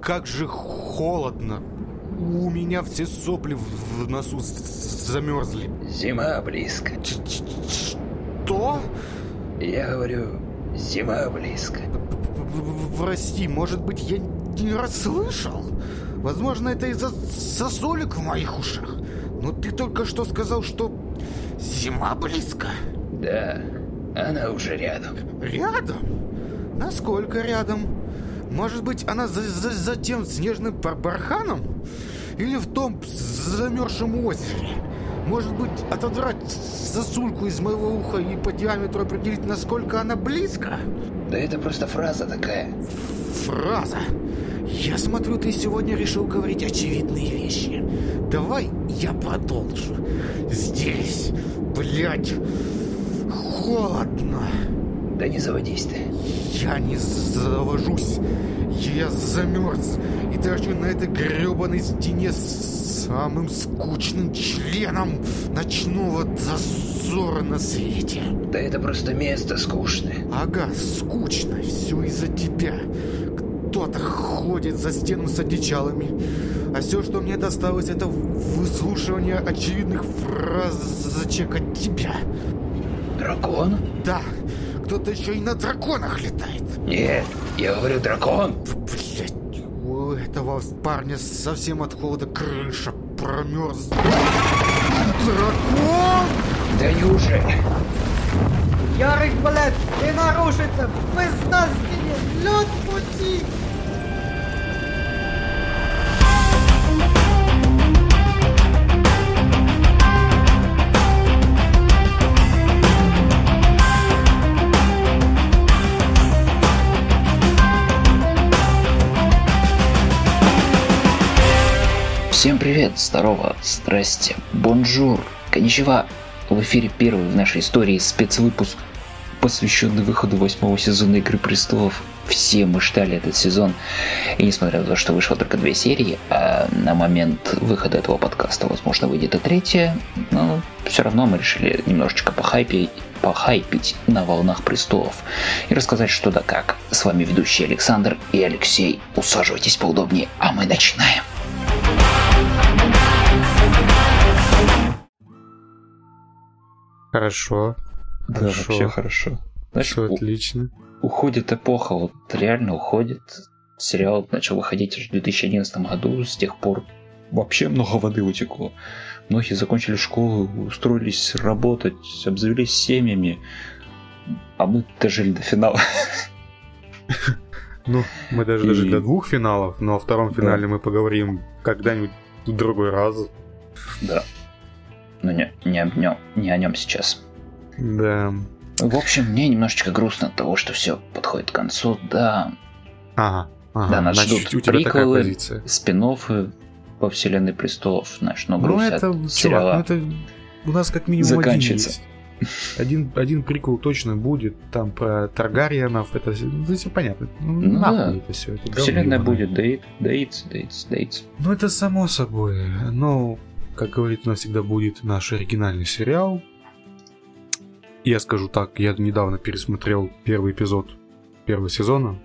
как же холодно. У меня все сопли в в носу замерзли. Зима близко. Ч- ч- Что? Я говорю, зима близко. Прости, может быть, я не расслышал? Возможно, это из-за сосолек в моих ушах. Но ты только что сказал, что зима близко. Да, она уже рядом. Рядом? Насколько рядом? Может быть, она за, за, за тем снежным бар- барханом? Или в том замерзшем озере? Может быть, отодрать сосульку из моего уха и по диаметру определить, насколько она близко? Да это просто фраза такая. Фраза. Я смотрю, ты сегодня решил говорить очевидные вещи. Давай я продолжу. Здесь, блядь, холодно. Да не заводись ты. Я не завожусь. Я замерз и торчу на этой гребаной стене с самым скучным членом ночного дозора на свете. Да это просто место скучное. Ага, скучно. Все из-за тебя. Кто-то ходит за стену с одичалами. А все, что мне досталось, это выслушивание очевидных фразочек от тебя. Дракон? Да, кто-то еще и на драконах летает. Нет, я говорю дракон. Блять, у этого парня совсем от холода крыша промерз. Дракон! Да неужели? Ярик, блядь, не нарушится! Без нас не лед пути! Привет, здорово, здрасте, bonjour, こんにちは. В эфире первый в нашей истории спецвыпуск, посвященный выходу восьмого сезона Игры Престолов. Все мы ждали этот сезон, и несмотря на то, что вышло только две серии, а на момент выхода этого подкаста, возможно, выйдет и третья, но все равно мы решили немножечко похайпить, похайпить на волнах престолов и рассказать что да как. С вами ведущий Александр и Алексей. Усаживайтесь поудобнее, а мы начинаем. Хорошо, Да, Хорошо. вообще хорошо. Знаешь, все отлично. уходит эпоха, вот реально уходит. Сериал начал выходить аж в 2011 году, с тех пор вообще много воды утекло. Многие закончили школу, устроились работать, обзавелись семьями, а мы дожили до финала. Ну, мы даже дожили до двух финалов, но о втором финале мы поговорим когда-нибудь в другой раз. Да. Но не, не, об нем, не о нем сейчас. Да. В общем, мне немножечко грустно от того, что все подходит к концу. Да, Ага. ага. Да, нас Значит, ждут у тебя такая приквелы. позиция. спин по вселенной престолов, знаешь, но Ну грусть это, от чувак, сериала ну это у нас как минимум заканчивается. один есть. Один, один прикол точно будет, там про Таргариенов, это, все- ну, все понятно. Ну, Ну нахуй да. это все. Это Вселенная говно будет доит, доится, доится, доится. Ну это само собой, но, как говорит, у нас всегда будет наш оригинальный сериал. Я скажу так, я недавно пересмотрел первый эпизод первого сезона.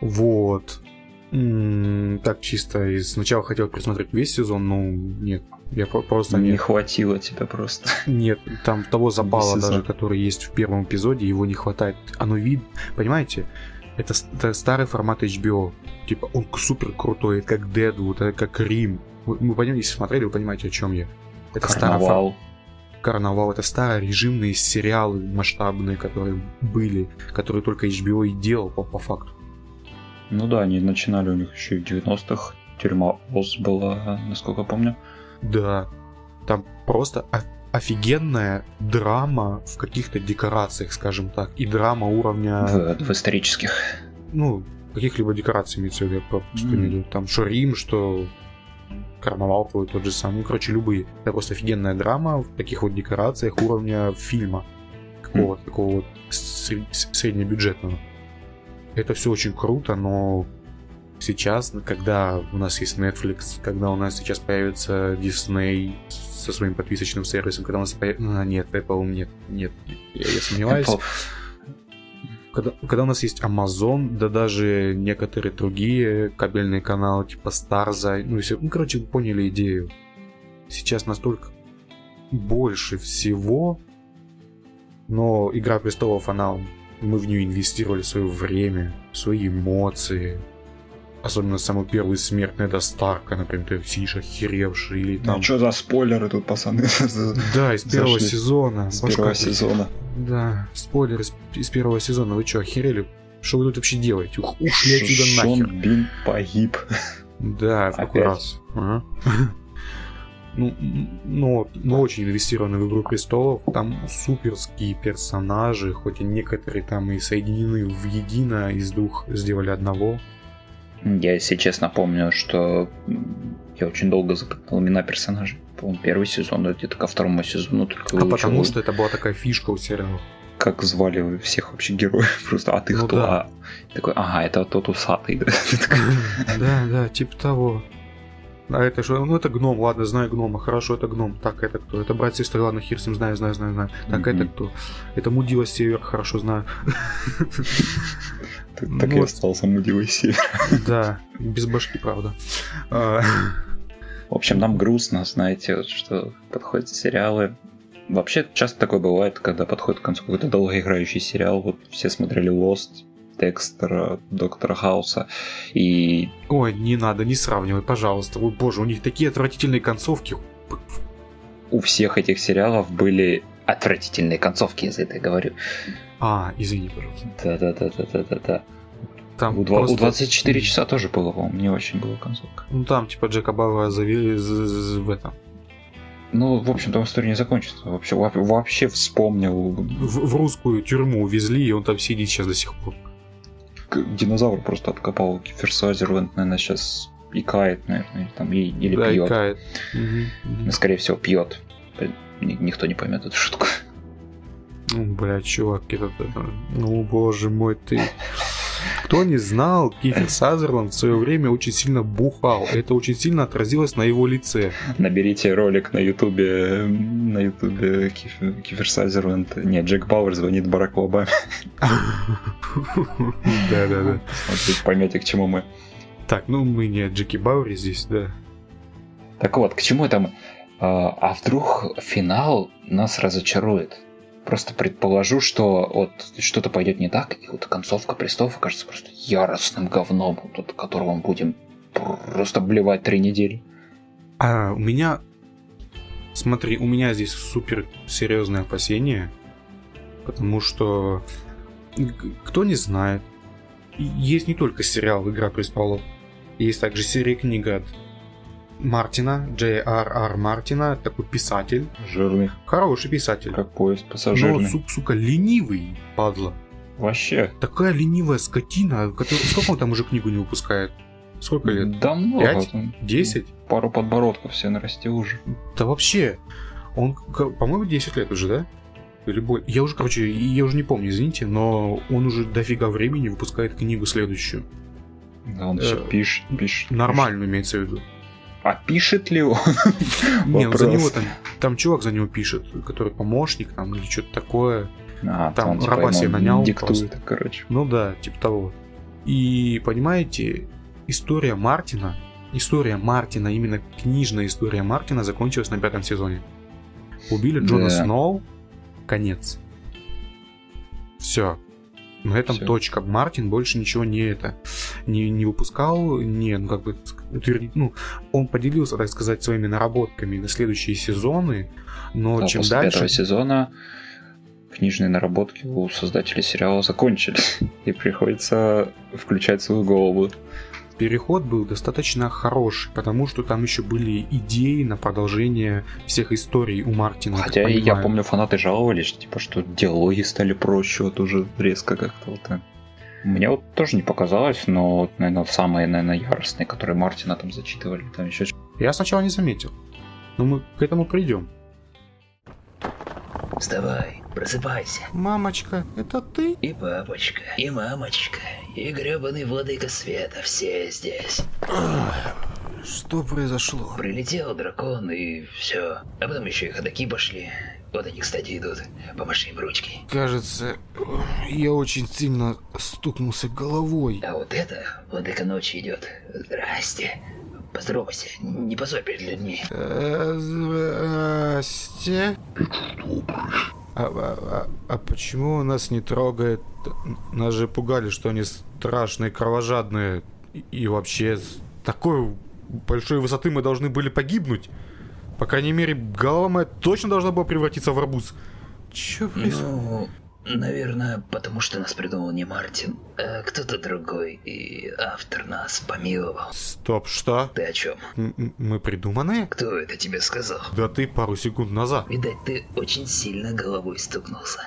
Вот. М, Так чисто, и сначала хотел пересмотреть весь сезон, но нет, я про- просто Не не хватило тебя просто. нет, там того запала Весь сезон. даже, который есть в первом эпизоде, его не хватает. Оно вид, понимаете? Это, это старый формат HBO. Типа, он супер крутой, это как Deadwood, это как Рим. Вы, вы понимаете, если смотрели, вы понимаете, о чем я. Это старый фор- Карнавал. Карнавал, это старые режимные сериалы масштабные, которые были, которые только HBO и делал по, по факту. Ну да, они начинали у них еще и в 90-х. Тюрьма Оз была, насколько помню. Да, там просто офигенная драма в каких-то декорациях, скажем так, и драма уровня... В, в исторических. ну, каких-либо декораций имеется в виду, я просто в виду. Там что Рим, что карнавал твой тот же самый. Ну, короче, любые. Это просто офигенная драма в таких вот декорациях уровня фильма. Какого-то такого вот сре- с- среднебюджетного. Это все очень круто, но сейчас, когда у нас есть Netflix, когда у нас сейчас появится Disney со своим подписочным сервисом, когда у нас появится... А, нет, Apple нет, нет, я, я сомневаюсь. Apple. Когда, когда у нас есть Amazon, да даже некоторые другие кабельные каналы, типа Starza, ну, все, ну, короче, вы поняли идею. Сейчас настолько больше всего, но Игра Престолов, она, мы в нее инвестировали свое время, свои эмоции, Особенно самую первую смерть Неда Старка, например, ты сидишь охеревший или там... Ну что за спойлеры тут, пацаны? Да, из первого Зашли. сезона. С Может, первого сезона. Да, спойлер из, из первого сезона. Вы что, охерели? Что вы тут вообще делаете? Ух, ушли отсюда Шон нахер. Бин погиб. Да, в какой раз? Ага. Ну, ну, мы очень инвестированы в Игру Престолов. Там суперские персонажи, хоть и некоторые там и соединены в едино, из двух сделали одного. Я, если честно, помню, что я очень долго запоминал имена персонажей. По-моему, первый сезон, да, где-то ко второму сезону только А выучил, потому что это была такая фишка у сериала. Как звали всех вообще героев. Просто, а ты Ну кто? да. А, такой, ага, это тот усатый. да. Да, типа того. А это что? Ну это гном, ладно, знаю гнома, хорошо, это гном. Так, это кто? Это брат сестры, ладно, ним, знаю, знаю, знаю, знаю. Так, это кто? Это мудила север, хорошо знаю. Ну так и остался мудивый север. Да, без башки, правда. А, В общем, нам грустно, знаете, что подходят сериалы. Вообще, часто такое бывает, когда подходит к концу какой-то долгоиграющий сериал. Вот все смотрели Lost, Декстера, Доктора Хауса. И Ой, не надо, не сравнивай, пожалуйста. Ой, боже, у них такие отвратительные концовки. у всех этих сериалов были отвратительные концовки, за это говорю. А, извини, пожалуйста. Да-да-да-да-да-да. Там У, два- у просто- 24 часа тоже было, по-моему, не очень была концовка. Ну там, типа, Джека Бауэра завели в этом. Ну, в общем, там история не закончится. Вообще, во- вообще вспомнил. В, в русскую тюрьму увезли, и он там сидит сейчас до сих пор. Динозавр просто откопал Сазерленд, наверное, сейчас икает, наверное, или, там, и- или да, пьет. икает. Мгм. Ну, скорее всего, пьет. Ни- Никто не поймет эту шутку. Ну, блядь, чувак, это... Ну, боже мой, ты... Кто не знал, Кифер Сазерленд в свое время очень сильно бухал. Это очень сильно отразилось на его лице. Наберите ролик на ютубе, на ютубе Киф- Кифер Сазерленд. Нет, Джек Бауэр звонит Бараку Обаме. Да-да-да. Поймете, к чему мы. Так, ну мы не Джеки Бауэре здесь, да. Так вот, к чему это мы? А, а вдруг финал нас разочарует? Просто предположу, что вот что-то пойдет не так, и вот концовка престолов окажется просто яростным говном, вот от которого мы будем просто блевать три недели. А у меня... Смотри, у меня здесь супер серьезные опасения, потому что кто не знает, есть не только сериал «Игра престолов», есть также серия книг от Мартина, J.R.R. Мартина, такой писатель, Жирный, хороший писатель, как поезд но, пассажирный. су- сука, ленивый, падла. Вообще. Такая ленивая скотина, которая... Сколько он там уже книгу не выпускает? Сколько лет? Да много. Пять? Десять? Пару подбородков все нарастил уже. Да вообще, он, по-моему, 10 лет уже, да? Или более. Я уже, короче, я уже не помню, извините, но он уже дофига времени выпускает книгу следующую. Да, он все Э, пишет, пишет. Нормальную имеется в виду. А пишет ли он? Не, ну, за него там, там чувак за него пишет, который помощник там или что-то такое. А, Там он, типа, раба себе нанял Диктует, просто. короче. Ну да, типа того. И понимаете, история Мартина, история Мартина, именно книжная история Мартина закончилась на пятом сезоне. Убили Джона Да. Сноу, конец. Все. На этом Всё. точка. Мартин больше ничего не это не, не выпускал, не, ну как бы ну, он поделился, так сказать, своими наработками на следующие сезоны, но А чем после дальше... пятого сезона книжные наработки у создателей сериала закончились. И приходится включать свою голову. Переход был достаточно хороший, потому что там еще были идеи на продолжение всех историй у Мартина. Хотя и я помню, фанаты жаловались, типа, что диалоги стали проще, вот уже резко как-то вот так. Мне вот тоже не показалось, но, вот, наверное, самые, наверное, яростные, которые Мартина там зачитывали, там еще Я сначала не заметил. Но мы к этому придем. Вставай, просыпайся. Мамочка, это ты? И папочка, и мамочка, и гребаный владыка света, все здесь. Что произошло? Прилетел дракон и все. А потом еще и ходаки пошли. Вот они, кстати, идут. Помаши им ручки. Кажется, я очень сильно стукнулся головой. А вот это владыка ночи идет. Здрасте. Поздоровайся, не позорь перед людьми. Э, Здрасте. А, а- а- а почему он нас не трогает? Нас же пугали, что они страшные, кровожадные. И, и вообще, с такой большой высоты мы должны были погибнуть. По крайней мере, голова моя точно должна была превратиться в арбуз. Чё происходит? Наверное, потому что нас придумал не Мартин, а кто-то другой, и автор нас помиловал. Стоп, что? Ты о чем? М- Мы придуманные? Кто это тебе сказал? Да ты пару секунд назад. Видать, ты очень сильно головой стукнулся.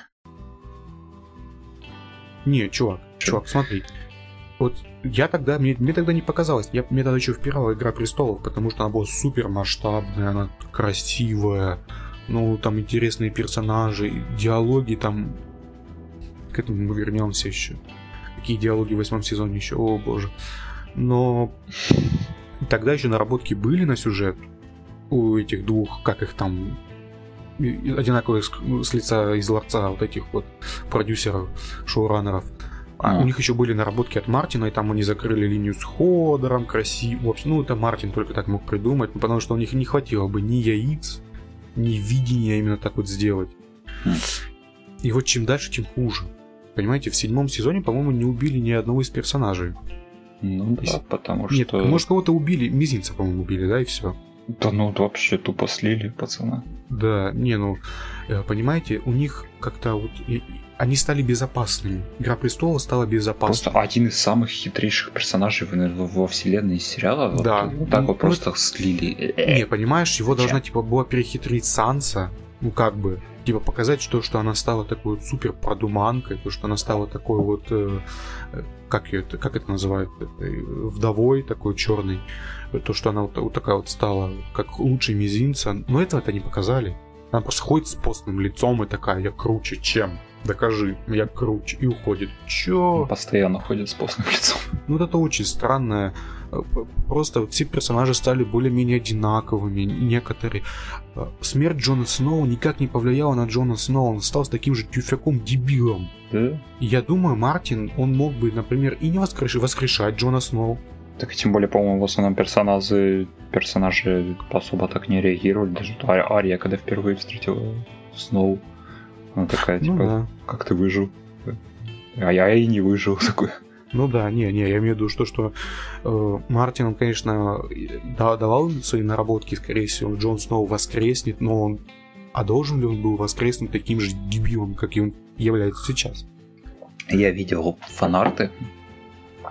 Не, чувак, чувак, смотри. Вот я тогда, мне, мне тогда не показалось, я, мне тогда еще впирала Игра Престолов, потому что она была супер масштабная, она красивая, ну, там интересные персонажи, диалоги там... К этому мы вернемся еще. Какие диалоги в восьмом сезоне еще, о боже. Но тогда еще наработки были на сюжет у этих двух, как их там, одинаковых с, лица из ларца вот этих вот продюсеров, шоураннеров. А у них еще были наработки от Мартина, и там они закрыли линию с Ходором, красиво. В общем, ну, это Мартин только так мог придумать, ну, потому что у них не хватило бы ни яиц, ни видения именно так вот сделать. И вот чем дальше, тем хуже. Понимаете, в седьмом сезоне, по-моему, не убили ни одного из персонажей. Ну да, Если- потому Нет, что... может, кого-то убили, мизинца, по-моему, убили, да, и все. Да ну вообще тупо слили пацана. Да, не, ну, э, понимаете, у них как-то вот... и- и- они стали безопасными. Игра престолов стала безопасной. Просто один из самых хитрейших персонажей во, во вселенной сериала. Да. Вот, так Ну, вот просто слили. Э, Не, понимаешь, его Зачем? должна, типа, была перехитрить Санса, ну, как бы, типа, показать, что, что она стала такой вот супер продуманкой, то, что она стала такой вот, э, э, как, это, как это называют, э, вдовой такой черной, то, что она вот, вот такая вот стала, как лучший мизинца, но этого это не показали. Она просто ходит с постным лицом и такая, я круче, чем? Докажи, я круче, и уходит. Чё? Постоянно ходит с постным лицом. Ну, вот это очень странно. Э, Просто все персонажи стали более-менее одинаковыми. Некоторые. Э, Смерть Джона Сноу никак не повлияла на Джона Сноу. Он стал с таким же тюфяком-дебилом. Да? Я думаю, Мартин, он мог бы, например, и не воскреш- воскрешать Джона Сноу. Так и тем более, по-моему, в основном персонажи, персонажи особо так не реагировали. Даже Ария, когда впервые встретила Сноу, она такая, Ну типа, да. как ты выжил? А я и не выжил такой. Ну да, не, не, я имею в виду, что, что э, Мартин, он, конечно, да- давал свои наработки, скорее всего, Джон Сноу воскреснет, но он... А должен ли он был воскреснуть таким же дебилом, как и он является сейчас? Я видел фанарты.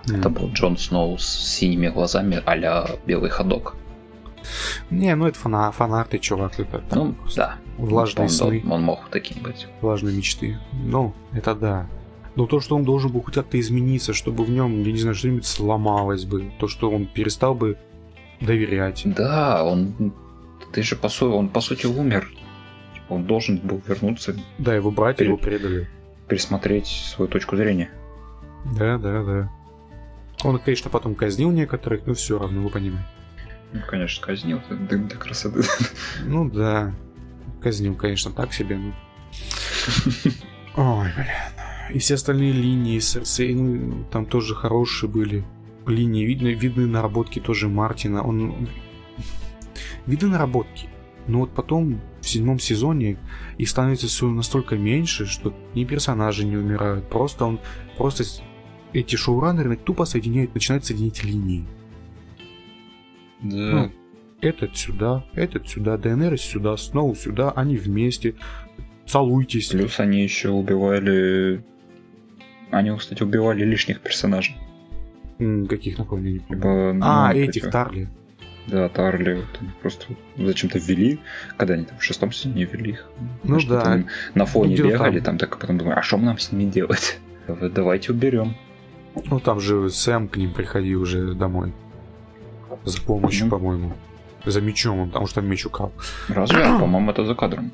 Это был Джон Сноу с синими глазами а белый ходок. Не, ну это фана, фанарты, чувак, это Ну, просто да. Влажные он, сны, он мог таким быть. влажные мечты. Ну, это да. Но то, что он должен был хоть как-то измениться, чтобы в нем, я не знаю, что-нибудь сломалось бы, то, что он перестал бы доверять. Да, он... Ты же, по сути, он, по сути, умер. Типа, Он должен был вернуться, Да, его братья Перед- его предали. пересмотреть свою точку зрения. Да, да, да. Он, конечно, потом казнил некоторых, но все равно, вы понимаете. Ну, конечно, казнил. Дым до красоты. Ну да, казнил, конечно, так себе, но... Ой, блин. И все остальные линии, ну, там тоже хорошие были линии. Видно, видны наработки тоже Мартина. Он... Видны наработки. Но вот потом в седьмом сезоне их становится все настолько меньше, что ни персонажи не умирают. Просто он... Просто эти шоураннеры тупо соединяют, начинают соединять линии. Да. Этот сюда, этот сюда, ДНР сюда, Сноу сюда, они вместе. Целуйтесь. Плюс они еще убивали... Они, кстати, убивали лишних персонажей. Каких, напомню, не помню. Типа, А, ну, этих, типа, Тарли. Да, Тарли вот, просто зачем-то ввели, когда они там в шестом сезоне ввели их. Ну да. там на фоне где-то бегали, там. там так, а потом думаю, а что нам с ними делать? Давай- Давайте уберем. Ну там же Сэм к ним приходил уже домой. За помощью, Ну. по-моему. За мечом, он, потому что там меч украл. Разве? По-моему, это за кадром.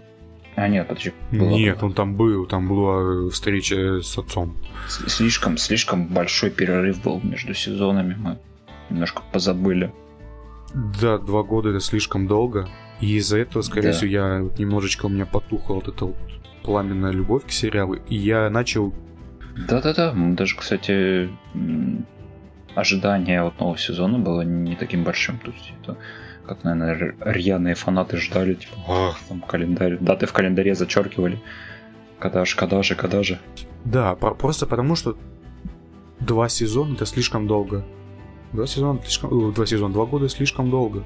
А, нет, подожди. было- Нет, он там был, там была встреча с отцом. Слишком, слишком большой перерыв был между сезонами. Мы немножко позабыли. Да, два года это слишком долго. И из-за этого, скорее Да. всего, я вот немножечко у меня потухла вот эта вот пламенная любовь к сериалу, и я начал Да-да-да, даже, кстати, ожидание от нового сезона было не таким большим. То есть это, как, наверное, рьяные фанаты ждали, типа, ах, там календарь, даты в календаре зачеркивали. Когда же, когда же, когда же. Да, про- просто потому что два сезона это слишком долго. Два сезона слишком. э, Два сезона, два года слишком долго.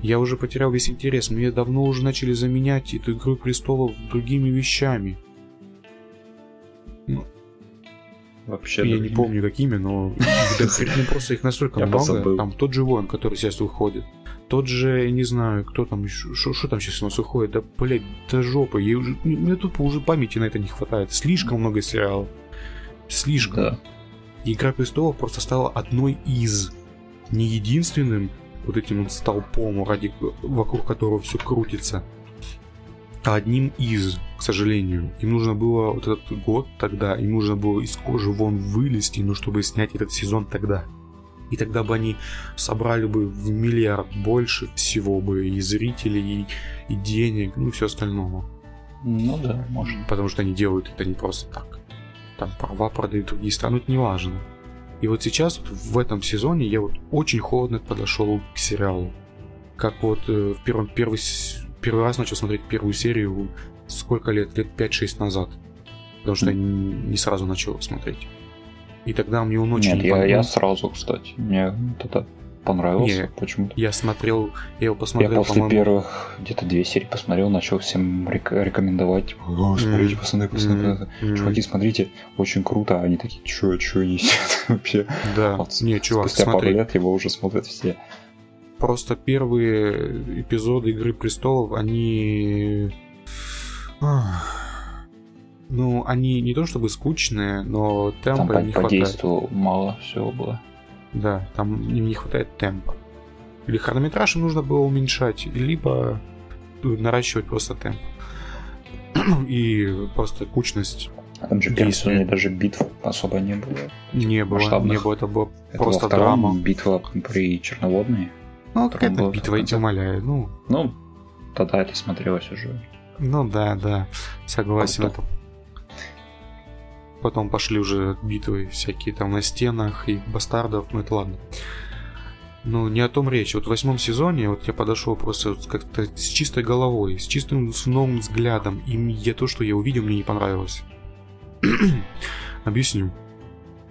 Я уже потерял весь интерес. Мне давно уже начали заменять эту игру престолов другими вещами. Вообще. Я не помню какими, но ну, просто их настолько много. Там тот же Воин, который сейчас выходит. Тот же, я не знаю, кто там. Что там сейчас у нас выходит? Да, блядь, да жопа. Я уже, мне тупо уже памяти на это не хватает. Слишком много сериалов. Слишком. Да. Игра престолов просто стала одной из, не единственным вот этим вот столпом, ради, вокруг которого все крутится, одним из, к сожалению. Им нужно было вот этот год тогда, им нужно было из кожи вон вылезти, ну, чтобы снять этот сезон тогда. И тогда бы они собрали бы в миллиард больше всего бы и зрителей, и, и денег, ну и все остального. Ну да, может. Потому что они делают это не просто так. Там права продают другие страны, это не важно. И вот сейчас, вот в этом сезоне, я вот очень холодно подошел к сериалу. Как вот э, в первом, первый, первый раз начал смотреть первую серию сколько лет? Лет 5-6 назад. Потому что я не сразу начал смотреть. И тогда мне он очень Нет, не я, я сразу, кстати. Мне это понравился Не, почему-то. Я смотрел, я его Я посмотрел, после по-моему, первых где-то две серии посмотрел, начал всем рек- рекомендовать. Типа, «О, смотрите, Мгм. пацаны, пацаны. Мгм. Чуваки, смотрите, очень круто. Они такие, чё, чё несет вообще? Да, Вот не, чувак, Спустя пару смотри, лет его уже смотрят все. Просто первые эпизоды Игры престолов, они... Ну, они не то чтобы скучные, но Там темпа им не по хватает. действию мало всего было. Да, там им не хватает темпа. Или хронометраж им нужно было уменьшать, либо наращивать просто темп. И просто кучность А Там же первом сезоне даже битв особо не было. не было. Масштабных. Не было, это было Это просто драма. битва при Черноводной. Ну, какая-то битва, я тебя умоляю. Ну, Ну, тогда это смотрелось уже. Ну да, да, согласен. Это... Потом пошли уже битвы всякие там на стенах и бастардов, ну это ладно. Ну, не о том речь. Вот в восьмом сезоне вот я подошел просто вот как-то с чистой головой, с чистым с новым взглядом. И мне то, что я увидел, мне не понравилось. Объясню.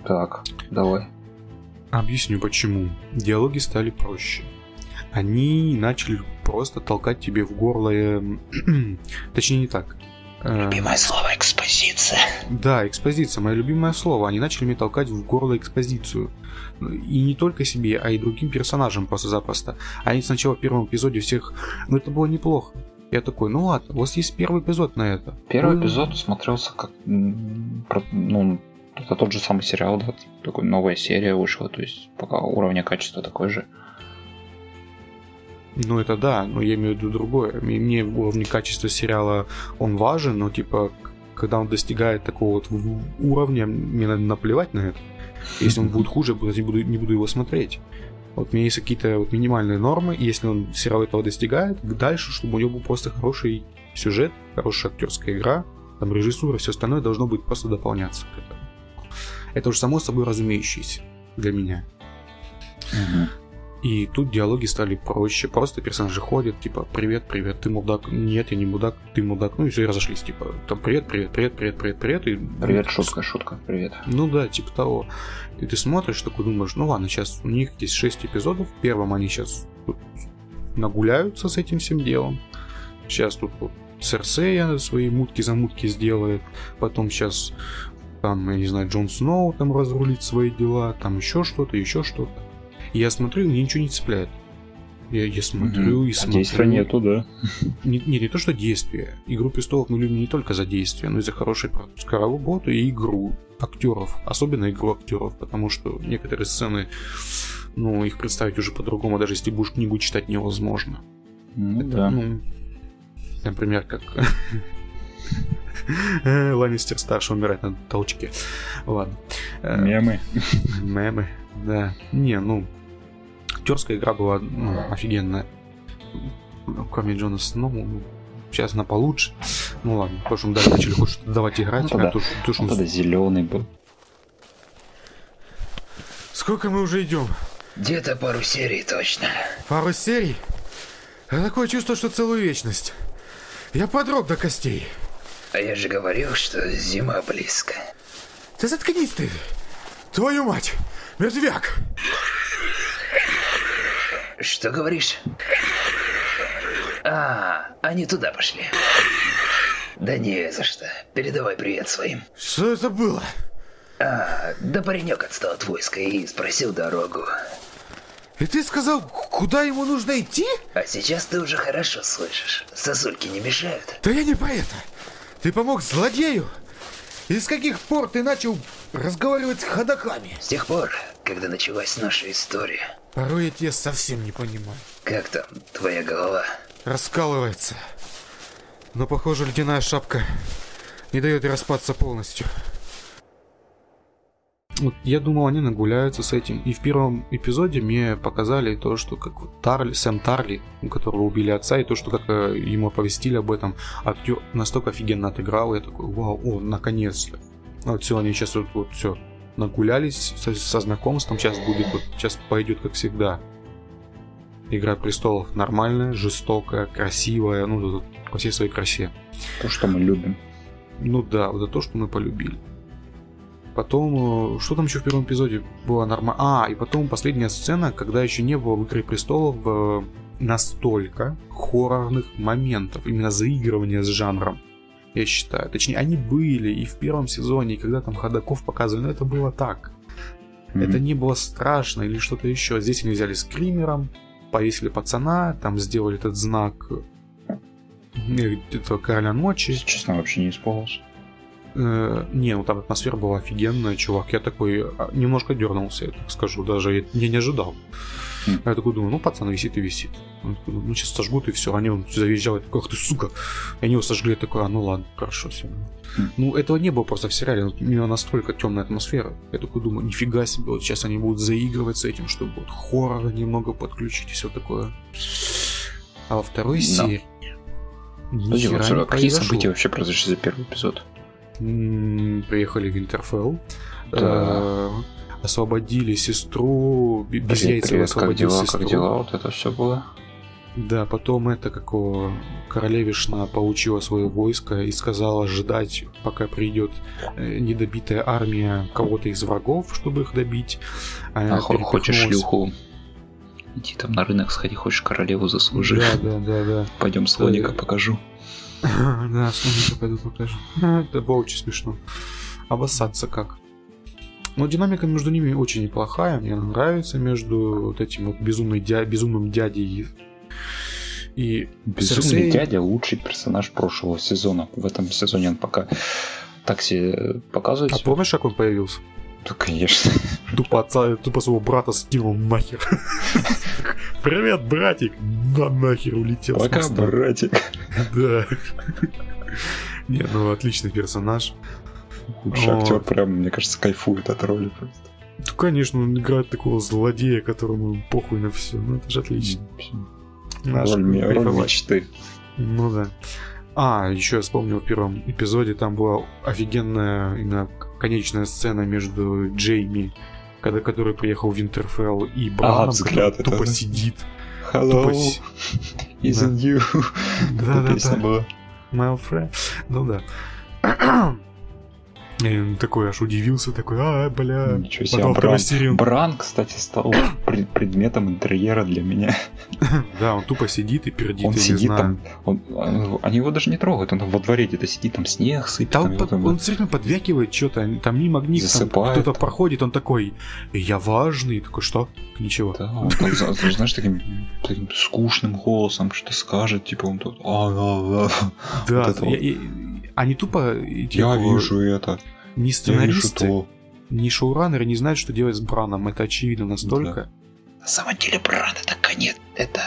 Так, давай. Объясню почему. Диалоги стали проще. Они начали просто толкать тебе в горло... э, Точнее, не так. Э, слово экспозиция. Да, экспозиция, мое любимое слово. Они начали мне толкать в горло экспозицию. И не только себе, а и другим персонажам просто-запросто. Они сначала в первом эпизоде всех... Ну, это было неплохо. Я такой, ну ладно, у вас есть первый эпизод на это. Первый Вы- эпизод смотрелся как... Ну, это тот же самый сериал, да, такой новая серия вышла, то есть пока уровня качества такой же. Ну, это да, но я имею в виду другое. Мне уровень качества сериала, он важен, но, типа, когда он достигает такого вот уровня, мне надо наплевать на это. Если он будет хуже, я не буду, не буду его смотреть. Вот у меня есть какие-то вот минимальные нормы, и если он сериал этого достигает, дальше, чтобы у него был просто хороший сюжет, хорошая актерская игра, там режиссура, все остальное должно быть просто дополняться к этому. Это уже само собой разумеющееся для меня. И тут диалоги стали проще. Просто персонажи ходят, типа, привет, привет, ты мудак. Нет, я не мудак, ты мудак. Ну и все, и разошлись. Типа, там, привет, привет, привет, привет, привет, привет. И, Привет, шутка, шутка, привет. Ну да, типа того. И ты смотришь, такой думаешь, ну ладно, сейчас у них есть 6 эпизодов. В первом они сейчас нагуляются с этим всем делом. Сейчас тут вот Серсея свои мутки-замутки сделает. Потом сейчас там, я не знаю, Джон Сноу там разрулит свои дела. Там еще что-то, еще что-то. Я смотрю, мне ничего не цепляет. Я, я смотрю и А смотрю. действия нету, да? Не, не, не то, что действие. Игру престолов мы любим не только за действие, но и за хорошую продюсерскую работу и игру актеров. Особенно игру актеров, потому что некоторые сцены, ну, их представить уже по-другому, даже если будешь книгу читать, невозможно. Ну Это, да. ну, например, как Ланнистер старший умирает на толчке. Ладно. Э, Мемы. Мемы, да. Не, ну, актерская игра была ну, офигенная. ну, кроме Джона Сноу, ну, сейчас она получше. Ну ладно, в прошлом даже начали хоть что-то давать играть, Ну тогда- а то, что- то, что Он он- тогда зеленый был. Сколько мы уже идем? Где-то пару серий точно. Пару серий? А такое чувство, что целую вечность. Я подрог до костей. А я же говорил, что зима близко. Да заткнись ты! Твою мать! Мертвяк! Что говоришь? А, они туда пошли. Да не за что. Передавай привет своим. Что это было? А, да паренек отстал от войска и спросил дорогу. И ты сказал, куда ему нужно идти? А сейчас ты уже хорошо слышишь. Сосульки не мешают. Да я не про это. Ты помог злодею? И с каких пор ты начал разговаривать с ходоками? С тех пор, когда началась наша история. Порой я тебя совсем не понимаю. Как там твоя голова? Раскалывается. Но, похоже, ледяная шапка не дает распаться полностью. Вот я думал, они нагуляются с этим. И в первом эпизоде мне показали то, что как вот Тарли, Сэм Тарли, у которого убили отца, и то, что как э, ему оповестили об этом, актер настолько офигенно отыграл, я такой, вау, о, наконец-то. Вот все, они сейчас вот, вот все нагулялись со, со знакомством, сейчас будет вот, сейчас пойдет как всегда. Игра престолов нормальная, жестокая, красивая, ну, по всей своей красе. То, что мы любим. Ну да, вот это то, что мы полюбили. Потом, э, что там еще в первом эпизоде было нормально? А, и потом последняя сцена, когда еще не было в Игре Престолов э, настолько хоррорных моментов, именно заигрывания с жанром, я считаю. Точнее, они были и в первом сезоне, и когда там ходаков показывали, но это было так. Это не было страшно или что-то еще. Здесь они взяли скримером, повесили пацана, там сделали этот знак э, этого короля ночи. Честно, вообще не испугался. Э, не, ну там атмосфера была офигенная, чувак. Я такой а, немножко дернулся, я так скажу, даже я не ожидал. Я такой думаю, ну пацан висит и висит. Он такой, ну сейчас сожгут и все. Они он завизжал, я такой, ах ты сука. И они его сожгли, я такой, а ну ладно, хорошо, все. Ну этого не было просто в сериале, у него настолько темная атмосфера. Я такой думаю, нифига себе, вот сейчас они будут заигрывать с этим, чтобы вот хоррора немного подключить и все такое. А во второй Да. серии... Подожди, вот, а какие события вообще произошли за первый эпизод? М, приехали в Винтерфелл, Да. э, освободили сестру, без Привет, яйца привет, как освободил дела, сестру. как дела, вот это все было. Да, потом это какого королевишна получила свое войско и сказала ждать, пока придет э, недобитая армия кого-то из врагов, чтобы их добить. Она А хо- хочешь шлюху? Иди там на рынок сходи, хочешь королеву заслужи. Да, да, да, да. Пойдем слоника Э, покажу. Да, слоника пойду покажу. Это было очень смешно. Обоссаться как. Но динамика между ними очень неплохая. Мне она нравится между вот этим вот безумный дя- безумным дядей и Безумный Серсей- дядя лучший персонаж прошлого сезона. В этом сезоне он пока так себе показывает. А помнишь, как он появился? Да, конечно. Тупо отца, тупо своего брата скинул нахер. Привет, братик! На нахер улетел. Пока, братик. Да. Не, ну отличный персонаж. Лучший Вот. актер прям, мне кажется, кайфует от роли просто. Ну, конечно, он играет такого злодея, которому похуй на все. Ну, это же отлично. Наш Роль, ме- роль мечты. Ну да. А, еще я вспомнил в первом эпизоде, там была офигенная именно конечная сцена между Джейми, когда который приехал в Винтерфелл, и Браном, взгляд который тупо это, сидит. Hello, Тупо isn't you? Да, да, да. была. My friend. Ну да. И он такой аж удивился, такой, а, бля. Ничего себе, Потом Бран. Бран, кстати, стал пред- предметом интерьера для меня. Да, он тупо сидит и пердит, Он я не сидит знаю. там, он- он- они его даже не трогают, он во дворе где-то сидит, там снег сыпет. Да там он, его под- там- он все время подвякивает что-то, там мимо Засыпает. кто-то проходит, он такой, я важный, такой, что? Ничего. Да, он там, знаешь, таким, таким скучным голосом что скажет, типа он тут... «А, а, а». Да, Вот это я- вот. я- они тупо, эти, Я вижу это, ни я вижу сценаристы, то. ни шоураннеры не знают, что делать с Браном, это очевидно настолько. На самом деле Бран это конец, это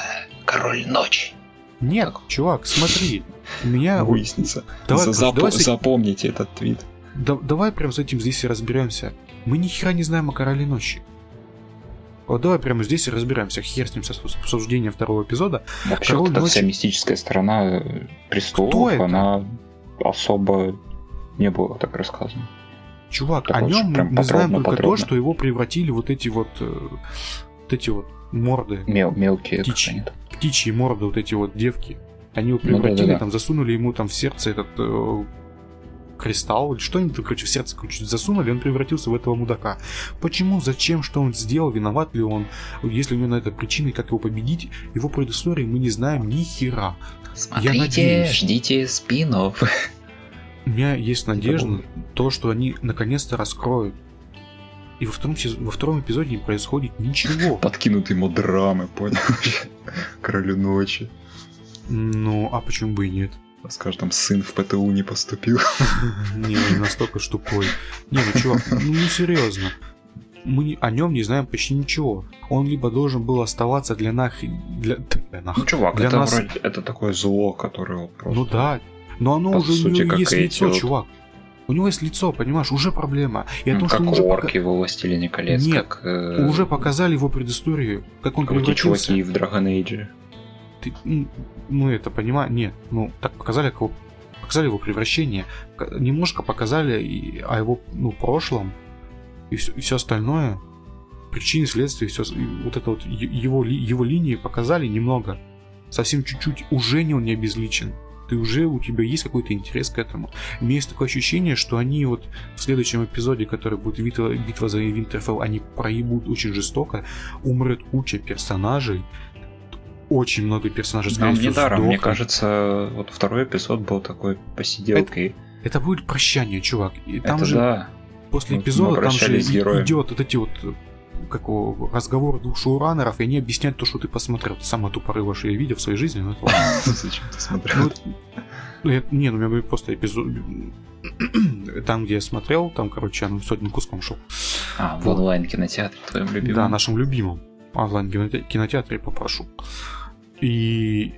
король ночи. Нет, чувак, смотри, у меня... Выяснится. Давай, За- короче, давай Запомните этот твит. Да- давай прям с этим здесь и разберемся. Мы ни хера не знаем о Короле Ночи. Вот давай прямо здесь и разбираемся. Хер с ним с обсуждением второго эпизода. Вообще, Король вот эта вся ночи- мистическая сторона э, Кто престолов, это? она особо не была так рассказана. Чувак, Так о нем мы знаем подробно, только подробно. то, что его превратили вот эти вот, э, вот эти вот морды, Мел, мелкие, Птичьи. птичьи морды, вот эти вот девки. Они его Ну да, превратили, да, да. там засунули ему там в сердце этот э, кристалл, или что они там, короче, в сердце короче, засунули, он превратился в этого мудака. Почему, зачем, что он сделал, виноват ли он, если у него на это причины, как его победить, его предыстории мы не знаем ни хера. Смотрите, надеюсь. ждите спинов. У меня есть надежда, то, что они наконец-то раскроют. И во втором, во втором эпизоде не происходит ничего. Подкинут ему драмы, понял? Королю ночи. Ну, а почему бы и нет? Скажет, там сын в ПТУ не поступил. Не, настолько ж тупой. Не, ну чувак, ну не серьезно. Мы о нем не знаем почти ничего. Он либо должен был оставаться для нах... Для, для нах... Ну, чувак, Для это нас- вроде это такое зло, которое просто. Ну да. Но оно по уже у сути, него как есть лицо, вот- чувак. У него есть лицо, понимаешь, уже проблема. И о Ну, том, как что уже, пока- орки во Властелине колец, Нет, как э, уже показали его предысторию, как он как превратился. чуваки в Dragon Age. Ты, ну это понимаю, нет, ну так показали, как его, показали его превращение, немножко показали и о его ну, прошлом и все, остальное, причины, следствия, все, вот это вот его, его линии показали немного, совсем чуть-чуть, уже не он не обезличен. Ты уже, у тебя есть какой-то интерес к этому. У меня есть такое ощущение, что они вот в следующем эпизоде, который будет битва, битва за Винтерфелл, они проебут очень жестоко, умрет куча персонажей, очень много персонажей, скорее Нам всего, недаром, мне сдохнет. кажется, вот второй эпизод был такой посиделкой. Это будет прощание, чувак. И там это же да. После эпизода там же идет вот эти вот э, как разговор двух шоураннеров, и они объясняют то, что ты посмотрел. Это самое тупорылое, что я видел в своей жизни, но это ладно. Зачем ты Ну, смотрел? ну, я- не, ну у меня был просто эпизод... Там, где я смотрел, там, короче, оно все одним куском шел. А, в онлайн-кинотеатре твоем любимом. Да, нашим любимым онлайн кинотеатре попрошу. И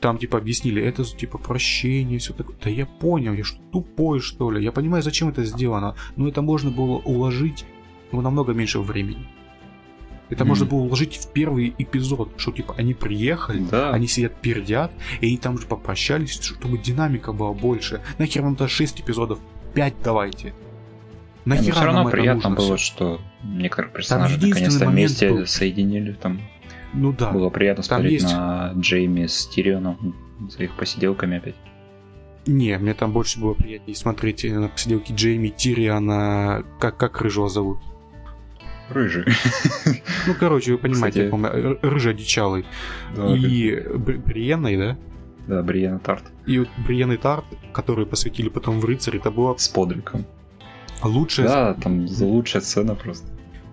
там типа объяснили, это типа прощение, все такое. Да я понял, я что, тупой что ли? Я понимаю, зачем это сделано, но это можно было уложить ну, намного меньше времени. Это Мгм. можно было уложить в первый эпизод, что типа они приехали, Да. они сидят пердят, и они там же попрощались, чтобы динамика была больше. Нахер вам то 6 эпизодов? 5 давайте. Но Нахера все равно нам приятно было, всё? что некоторые персонажи наконец-то вместе был. соединили. Там Ну да. было приятно Там смотреть есть- на Джейми с Тирионом за их посиделками опять. Не, мне там больше было приятнее смотреть э, на посиделки Джейми Тириана, как, как рыжего зовут. Рыжий. Ну, короче, вы понимаете, Кстати, я помню, рыжий одичалый. Да, И Бри- Бриенной, да? Да, Бриена Тарт. И вот Бриен и Тарт, которые посвятили потом в рыцарь, это была С подриком. лучшая... Да, там лучшая сцена просто.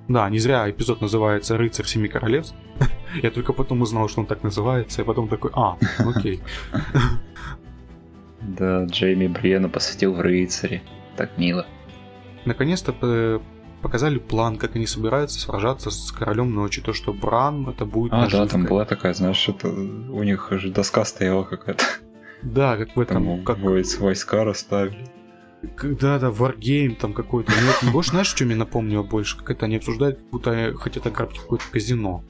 Да, не зря эпизод называется «Рыцарь Семи Королевств». Я только потом узнал, что он так называется, и потом такой, а, окей. Да, Джейми Бриена посвятил в рыцаре. Так мило. Наконец-то э, показали план, как они собираются сражаться с Королем Ночи. То, что Бран это будет А, да, там была такая, знаешь, это у них же доска стояла какая-то. Да, как в этом, Там как войс- войска расставили. Да, да, Wargame там какой-то. Ну, это больше, знаешь, что мне напомнило больше? Как это они обсуждают, как будто хотят ограбить какое-то казино.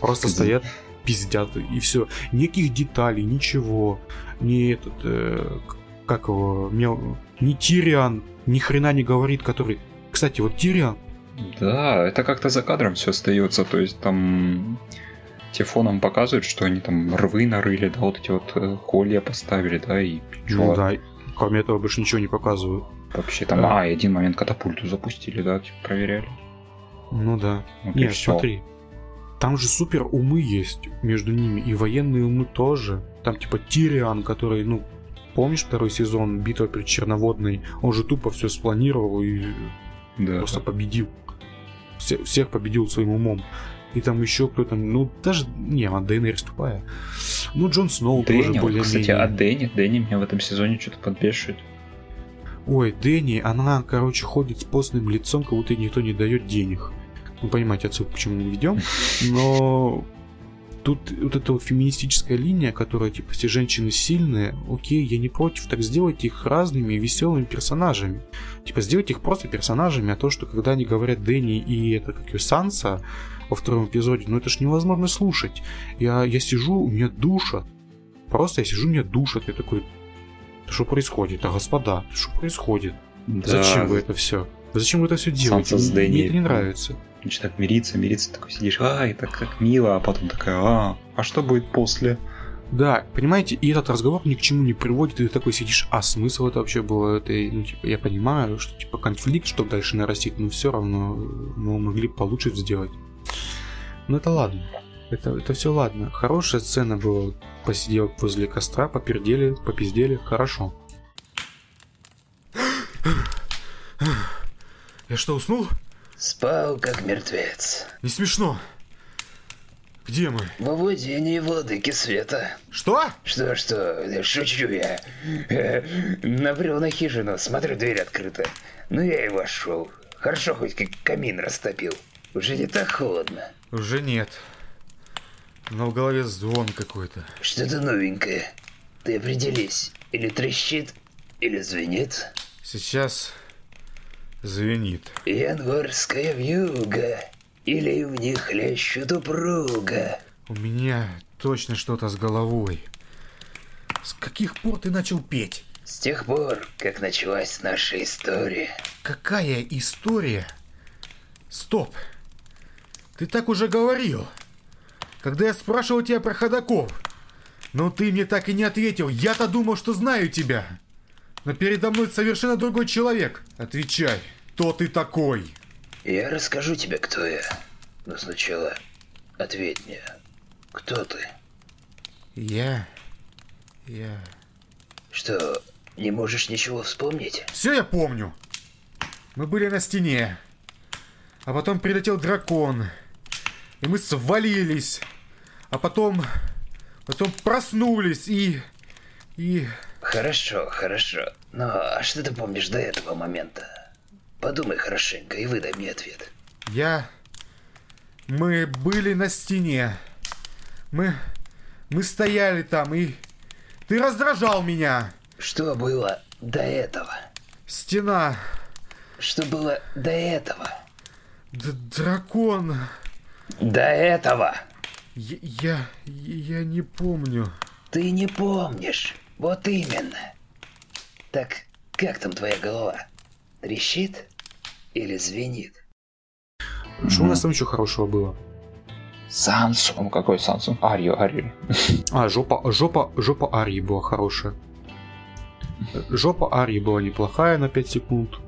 Просто стоят, пиздят, и все. Никаких деталей, ничего. Ни этот, э, как его, мел- ни Тириан ни хрена не говорит, который... Кстати, вот Тириан, Да, это как-то за кадром все остается, то есть там Тифоном показывают, что они там рвы нарыли, да, вот эти вот э, колья поставили, да, и ну да, кроме этого больше ничего не показывают. вообще там, А. а, и один момент катапульту запустили, да, типа проверяли. Ну да. Вот и Не, всё. смотри. Там же супер умы есть между ними, и военные умы тоже. Там типа Тириан, который, ну, помнишь второй сезон Битва при Черноводной? Он же тупо все спланировал и Да, просто победил. Все- всех победил своим умом. И там еще кто-то, ну, даже, не, а Дейнерис тупая. Ну, Джон Сноу тоже Дэнни, вот, более кстати, а Дэнни, Дэнни меня в этом сезоне что-то подбешивает. Ой, Дэнни, она, короче, ходит с постным лицом, как будто никто не дает денег. Вы понимаете отсылку, к чему мы ведем. Но тут вот эта вот феминистическая линия, которая, типа, все женщины сильные, окей, я не против, так сделайте их разными веселыми персонажами. Типа, сделайте их просто персонажами, а то, что когда они говорят Дэнни и это, как ее, Санса во втором эпизоде, ну это ж невозможно слушать. Я, я сижу, у меня душат. Просто я сижу, меня душат. Я такой, что происходит? А господа, что происходит? Да, Зачем вы это все? Зачем вы это все делаете? Мне это не нравится. Начинает мириться, мириться, такой сидишь, а, это как мило, а потом такая, а, а что будет после? Да, понимаете, и этот разговор ни к чему не приводит, и ты такой сидишь, а смысл это вообще было этой, ну, типа, я понимаю, что, типа, конфликт, чтобы дальше нарастить, но все равно, ну, могли получше сделать. Ну, это ладно. Это, это все ладно. Хорошая сцена была, посидел возле костра, попердели, попиздели, хорошо. Я что, уснул? Спал, как мертвец. Не смешно. Где мы? В овладении владыки света. Что? Что, что, да шучу я. Набрел на хижину, смотрю, дверь открыта. Ну я и вошел. Хорошо, хоть как камин растопил. Уже не так холодно. Уже нет. Но в голове звон какой-то. Что-то новенькое. Ты определись. Или трещит, или звенит. Сейчас звенит. Январская вьюга. Или в них хлещут упруга. У меня точно что-то с головой. С каких пор ты начал петь? С тех пор, как началась наша история. Какая история? Стоп. Ты так уже говорил. Когда я спрашивал тебя про ходаков. Но ты мне так и не ответил. Я-то думал, что знаю тебя. Но передо мной совершенно другой человек. Отвечай. Кто ты такой? Я расскажу тебе, кто я. Но сначала ответь мне, кто ты? Я... Я... Что, не можешь ничего вспомнить? Все я помню. Мы были на стене. А потом прилетел дракон. И мы свалились. А потом... Потом проснулись и... И... Хорошо, хорошо. Но а что ты помнишь до этого момента? Подумай хорошенько и выдай мне ответ. Я... Мы были на стене. Мы... Мы стояли там и... Ты раздражал меня. Что было до этого? Стена. Что было до этого? Д- дракон. До этого! Я, я... Я не помню. Ты не помнишь. Вот именно. Так, как там твоя голова? Трещит или звенит? Что у нас там еще хорошего было? Сансу. Ну какой Сансу? Арию, Арию. А, жопа, жопа, жопа Арии была хорошая. Жопа Арии была неплохая на 5 секунд.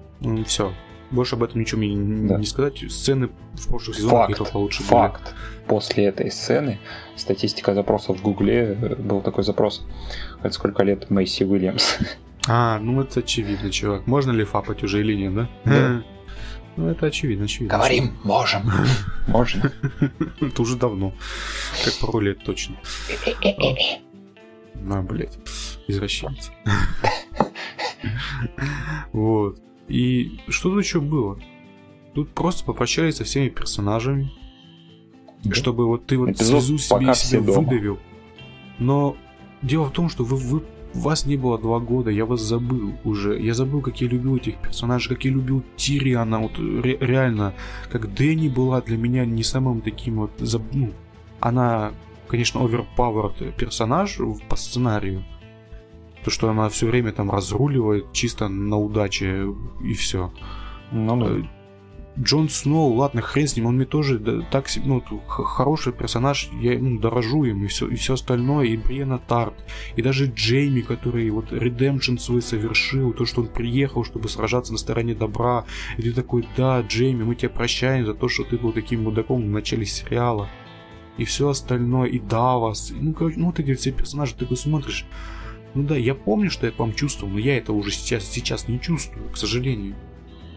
Все. Больше об этом ничего мне не, Да. не сказать. Сцены в прошлых сезонах Факт. где-то получше были. Факт. После этой сцены статистика запросов в Гугле э, был такой запрос. Это сколько лет Мэйси Уильямс? А, ну это очевидно, чувак. Можно ли фапать уже или нет, да? Да. Ну это очевидно, очевидно. Говорим, можем. Можно. Это уже давно. Как пару лет точно. На, блядь. Извращенец. Вот. И что тут еще было? Тут просто попрощались со всеми персонажами. Да. Чтобы вот ты вот Эпизод слезу себе «Пока из себя все дома». выдавил. Но дело в том, что вы, вы вас не было два года, я вас забыл уже. Я забыл, как я любил этих персонажей, как я любил Тириана. Вот ре- реально, как Дэнни была для меня не самым таким вот... заб- ну, она, конечно, overpowered персонаж по сценарию. То, что она все время там разруливает чисто на удаче и все. Ну да. Э, Джон Сноу, ладно, хрен с ним, он мне тоже да, так себе, ну, хороший персонаж, я ну, дорожу им, и все, и все остальное, и Бриена Тарт, и даже Джейми, который вот редемпшн свой совершил, то, что он приехал, чтобы сражаться на стороне добра, и ты такой, да, Джейми, мы тебя прощаем за то, что ты был таким мудаком в начале сериала, и все остальное, и Давас, ну, короче, ну, вот эти все персонажи, ты такой смотришь, ну да, я помню, что я к вам чувствовал, но я это уже сейчас, сейчас не чувствую, к сожалению.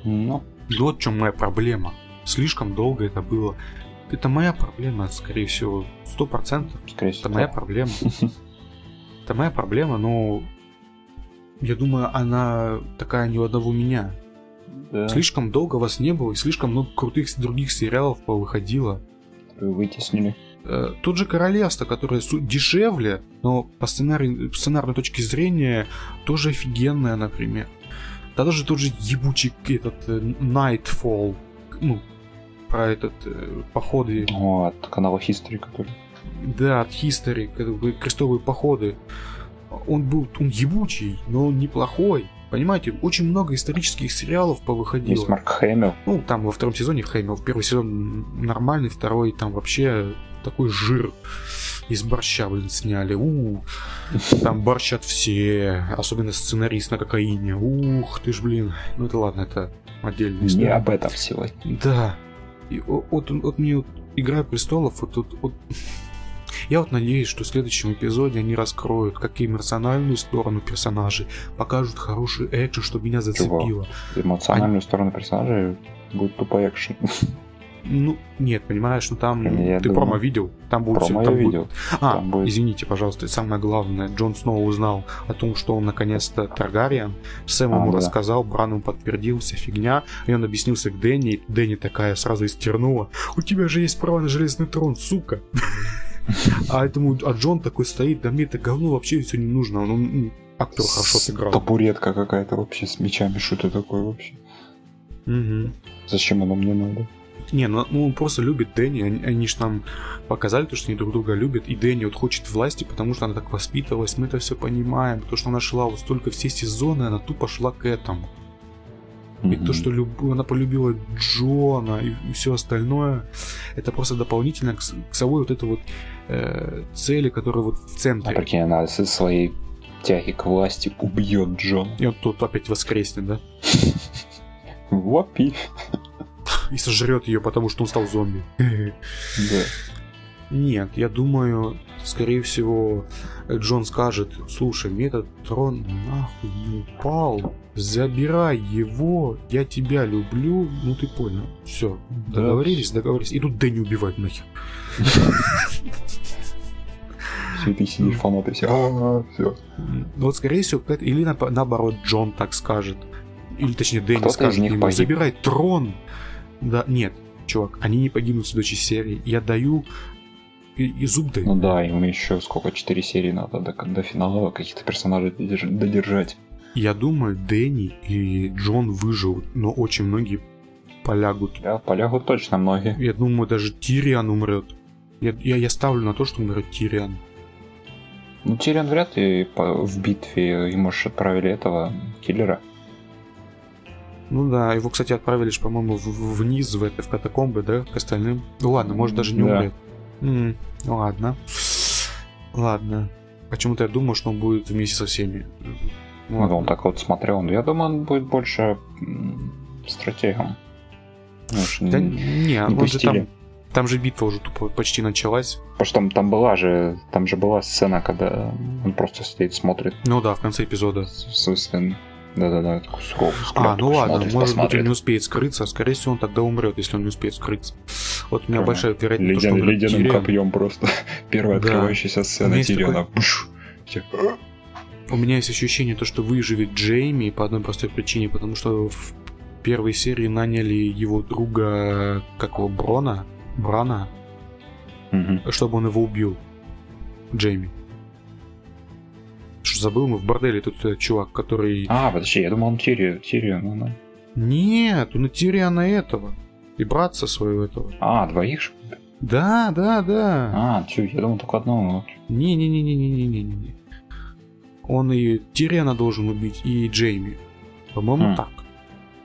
Ну, И вот в чем моя проблема. Слишком долго это было. Это моя проблема, скорее всего, сто процентов. скорее Это всего. моя проблема. Это моя проблема, но я думаю, она такая не у одного меня. Да, Слишком долго вас не было, и слишком много крутых других сериалов повыходило. вы вытеснили. Э, Тут же Королевство, которое дешевле, но по сценарию, сценарной точки зрения тоже офигенное, например. Да даже тот же ебучий этот э, Nightfall, ну, про этот э, походы, О, от канала History, который... да, от History, как бы крестовые походы. Он был, он ебучий, но он неплохой. Понимаете, очень много исторических сериалов повыходило. Есть Марк Хэмилл. Ну, там во втором сезоне Хэмилл. Первый сезон нормальный, второй там вообще такой жир из борща, блин, сняли. У, там борщат все, особенно сценарист на кокаине. Ух ты ж, блин. Ну это ладно, это отдельная Не история. об этом сегодня. Да. И вот, вот мне вот Игра престолов, вот, вот, вот- Я вот надеюсь, что в следующем эпизоде они раскроют как и эмоциональную сторону персонажей, покажут хороший экшен, чтобы меня зацепило. Эмоциональную сторону персонажей будет тупо экшен. Ну, нет, понимаешь, ну там... Я ты думаю, промо видел? Там будет... Промо там я будет- видел. А, Там будет- извините, пожалуйста, самое главное, Джон Сноу узнал о том, что он наконец-то Таргариен. Сэм А, ему да. рассказал, Бран ему подтвердил, вся фигня. И он объяснился к Дэнни, и Дэнни такая сразу истернула. У тебя же есть право на железный трон, сука. А этому, а Джон такой стоит, да мне это говно вообще все не нужно. Он, он актер хорошо сыграл. Табуретка какая-то вообще с мечами. Что это такое вообще? Мгм. Зачем оно мне надо? Не, ну, ну он просто любит Дэнни. Они, они же нам показали то, что они друг друга любят. И Дэнни вот хочет власти, потому что она так воспитывалась. Мы это все понимаем. Потому что она шла вот столько все сезоны, она тупо шла к этому. И то, что люб- она полюбила Джона и, все остальное, это просто дополнительно к, к самой вот этой вот э, цели, которая вот в А центре. прикинь, она со своей тяги к власти убьет Джон. И он тут опять воскреснет, да? Вопи. И сожрет ее, потому что он стал зомби. Да. Нет, я думаю, скорее всего, Джон скажет, слушай, мне этот трон нахуй не упал, забирай его, я тебя люблю, ну ты понял, все, Да. договорились, договорились, и тут Дэнни убивать нахер. Все, ты сидишь фанаты все. А, все. Вот, скорее всего, или наоборот, Джон так скажет, или точнее Дэнни скажет ему, забирай трон. Да, нет, чувак, они не погибнут в следующей серии, я даю и, и зуб даю. Ну да, им еще сколько, 4 серии надо до, до финала каких-то персонажей додерж- додержать. Я думаю, Дэнни и Джон выживут, но очень многие полягут. Да, полягут точно многие. Я думаю, даже Тириан умрет. Я, я, я ставлю на то, что умрет Тириан. Ну, Тириан вряд ли по- в битве ему же отправили этого киллера. Ну да, его, кстати, отправили, ж, по-моему, в- вниз в это, в катакомбы, да, к остальным. Ну ладно, может даже не Да. умрет. М, ну ладно. Ладно. Почему-то я думаю, что он будет вместе со всеми. Ну, Ну, ладно. он так вот смотрел. Я думаю, он будет больше стратегом. Ну, Да не- не, он же там... Там же битва уже тупо почти началась. Потому что там, там была же, там же была сцена, когда он просто стоит, смотрит Ну да, в конце эпизода. с, с своим- Да-да-да, взгляд, А, ну ладно, смотрит, может быть посмотрит. он не успеет скрыться, скорее всего он тогда умрет, если он не успеет скрыться. Вот у меня Прямо большая вероятность, Ледян- что умрет ледяным Тириан. копьем просто. Первая Да. открывающаяся сцена Тириана. такой- Пш. Все. У меня есть ощущение, то, что выживет Джейми по одной простой причине, потому что в первой серии наняли его друга, как его, Брона, Брана, Мгм. чтобы он его убил. Джейми. Что забыл, мы в борделе тут э, чувак, который... А, подожди, я думал, он Тириан. Тириан, ну, ну. Нет, он и Тириана этого. И братца своего этого. А, двоих же? Да, да, да. А, чё, я думал только одного. Не-не-не-не-не-не-не-не. Он и Тириана должен убить, и Джейми. По-моему, Хм. так.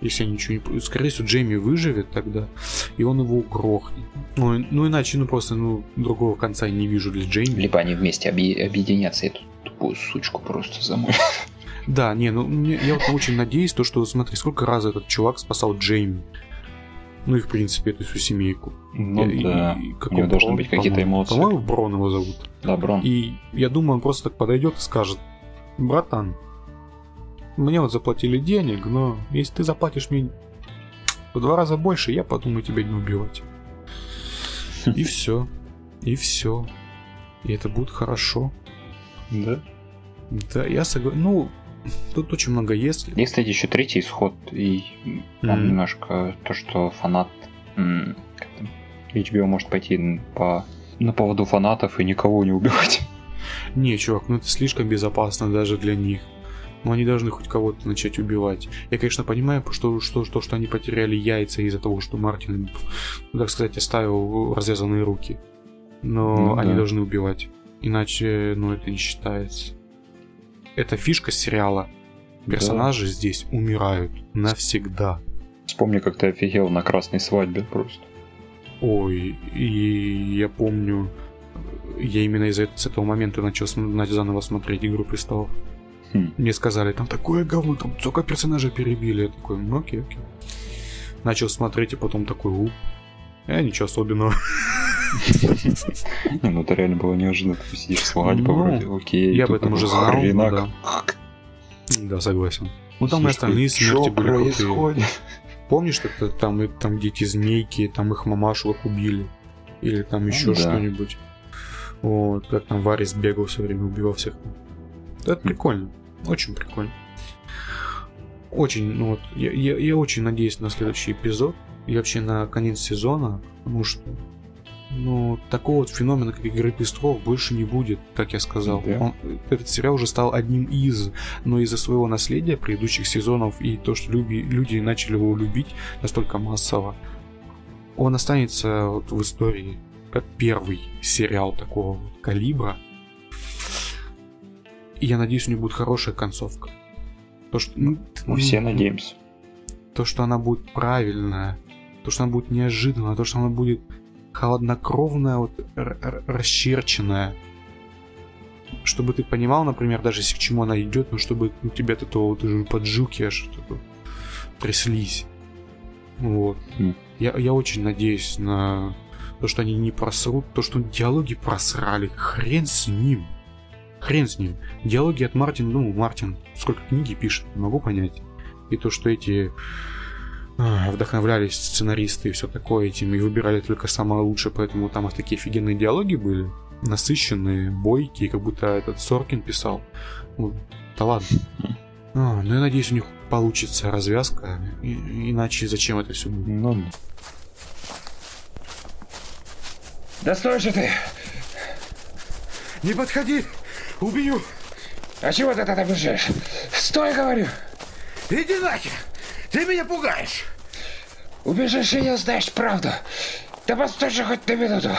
Если я ничего не... Скорее всего, Джейми выживет тогда, и он его грохнет. Ну, ну иначе, ну просто, ну, другого конца я не вижу для Джейми. Либо они вместе объ- объединятся и эту тупую сучку просто замочат. Да, не, ну мне- я вот очень надеюсь, то, что, смотри, сколько раз этот чувак спасал Джейми. Ну и, в принципе, эту всю семейку. Ну И- да. и как У него должны Брон, быть какие-то эмоции. По-моему, Брон его зовут. Да, Брон. И я думаю, он просто так подойдет и скажет, братан, мне вот заплатили денег, но если ты заплатишь мне в два раза больше, я подумаю тебя не убивать. И все. И все. И это будет хорошо. Да. Да, я согласен. Ну, тут очень много если. Есть, кстати, еще третий исход, и там Мгм. немножко то, что фанат HBO может пойти по на поводу фанатов и никого не убивать. Не, чувак, ну это слишком безопасно даже для них. Но они должны хоть кого-то начать убивать. Я, конечно, понимаю, что, что, что, что они потеряли яйца из-за того, что Мартин, ну, так сказать, оставил развязанные руки. Но Ну они да. должны убивать. Иначе, ну, это не считается. Это фишка сериала. Персонажи здесь умирают навсегда. Вспомни, как ты офигел на красной свадьбе просто. Ой, и я помню, я именно из-за с этого момента начал заново смотреть Игру престолов. Хм. Мне сказали, там такое говно, там столько персонажей перебили. Я такой, ну окей, окей. Начал смотреть, и потом такой, уп. Э, ничего особенного. Не, ну это реально было неожиданно. Ты сидишь свадьба Ну, вроде, окей. я об этом уже знал, хренак. ну Да, согласен. Ну там и остальные смерти были крутые. Помнишь, это там, там где эти змейки, там их мамашевых убили? Или там еще что-нибудь? Вот, как там Варис бегал все время, убивал всех. Это прикольно. Очень прикольно. Очень, ну вот, я, я, я очень надеюсь на следующий эпизод и вообще на конец сезона, потому что ну, такого вот феномена, как Игры престолов, больше не будет, как я сказал. Да. Он- этот сериал уже стал одним из, но из-за своего наследия предыдущих сезонов и то, что люби- люди начали его любить настолько массово, он останется вот в истории как первый сериал такого вот калибра. И я надеюсь, у него будет хорошая концовка. То, что, ну, Мы ну, все надеемся. то, что она будет правильная, то, что она будет неожиданная, то, что она будет холоднокровная, вот, расчерченная. Чтобы ты понимал, например, даже если к чему она идет, но чтобы у тебя от этого вот уже поджилки аж что-то тряслись. Вот. Мгм. Я, я очень надеюсь на то, что они не просрут, то, что диалоги просрали. Хрен с ним. Хрен с ним. Диалоги от Мартина, ну, Мартин сколько книги пишет, не могу понять. И то, что эти вдохновлялись сценаристы и все такое этим, и выбирали только самое лучшее, поэтому там их такие офигенные диалоги были, насыщенные, бойкие, как будто этот Соркин писал. Ну, да ладно. А, ну, я надеюсь, у них получится развязка, и- иначе зачем это все будет? Ну, Да стой же ты! Не подходи! Убью! А чего ты тогда бежишь? Стой, говорю! Иди нахер! Ты меня пугаешь! Убежишь и не узнаешь правду. Да же хоть на минуту.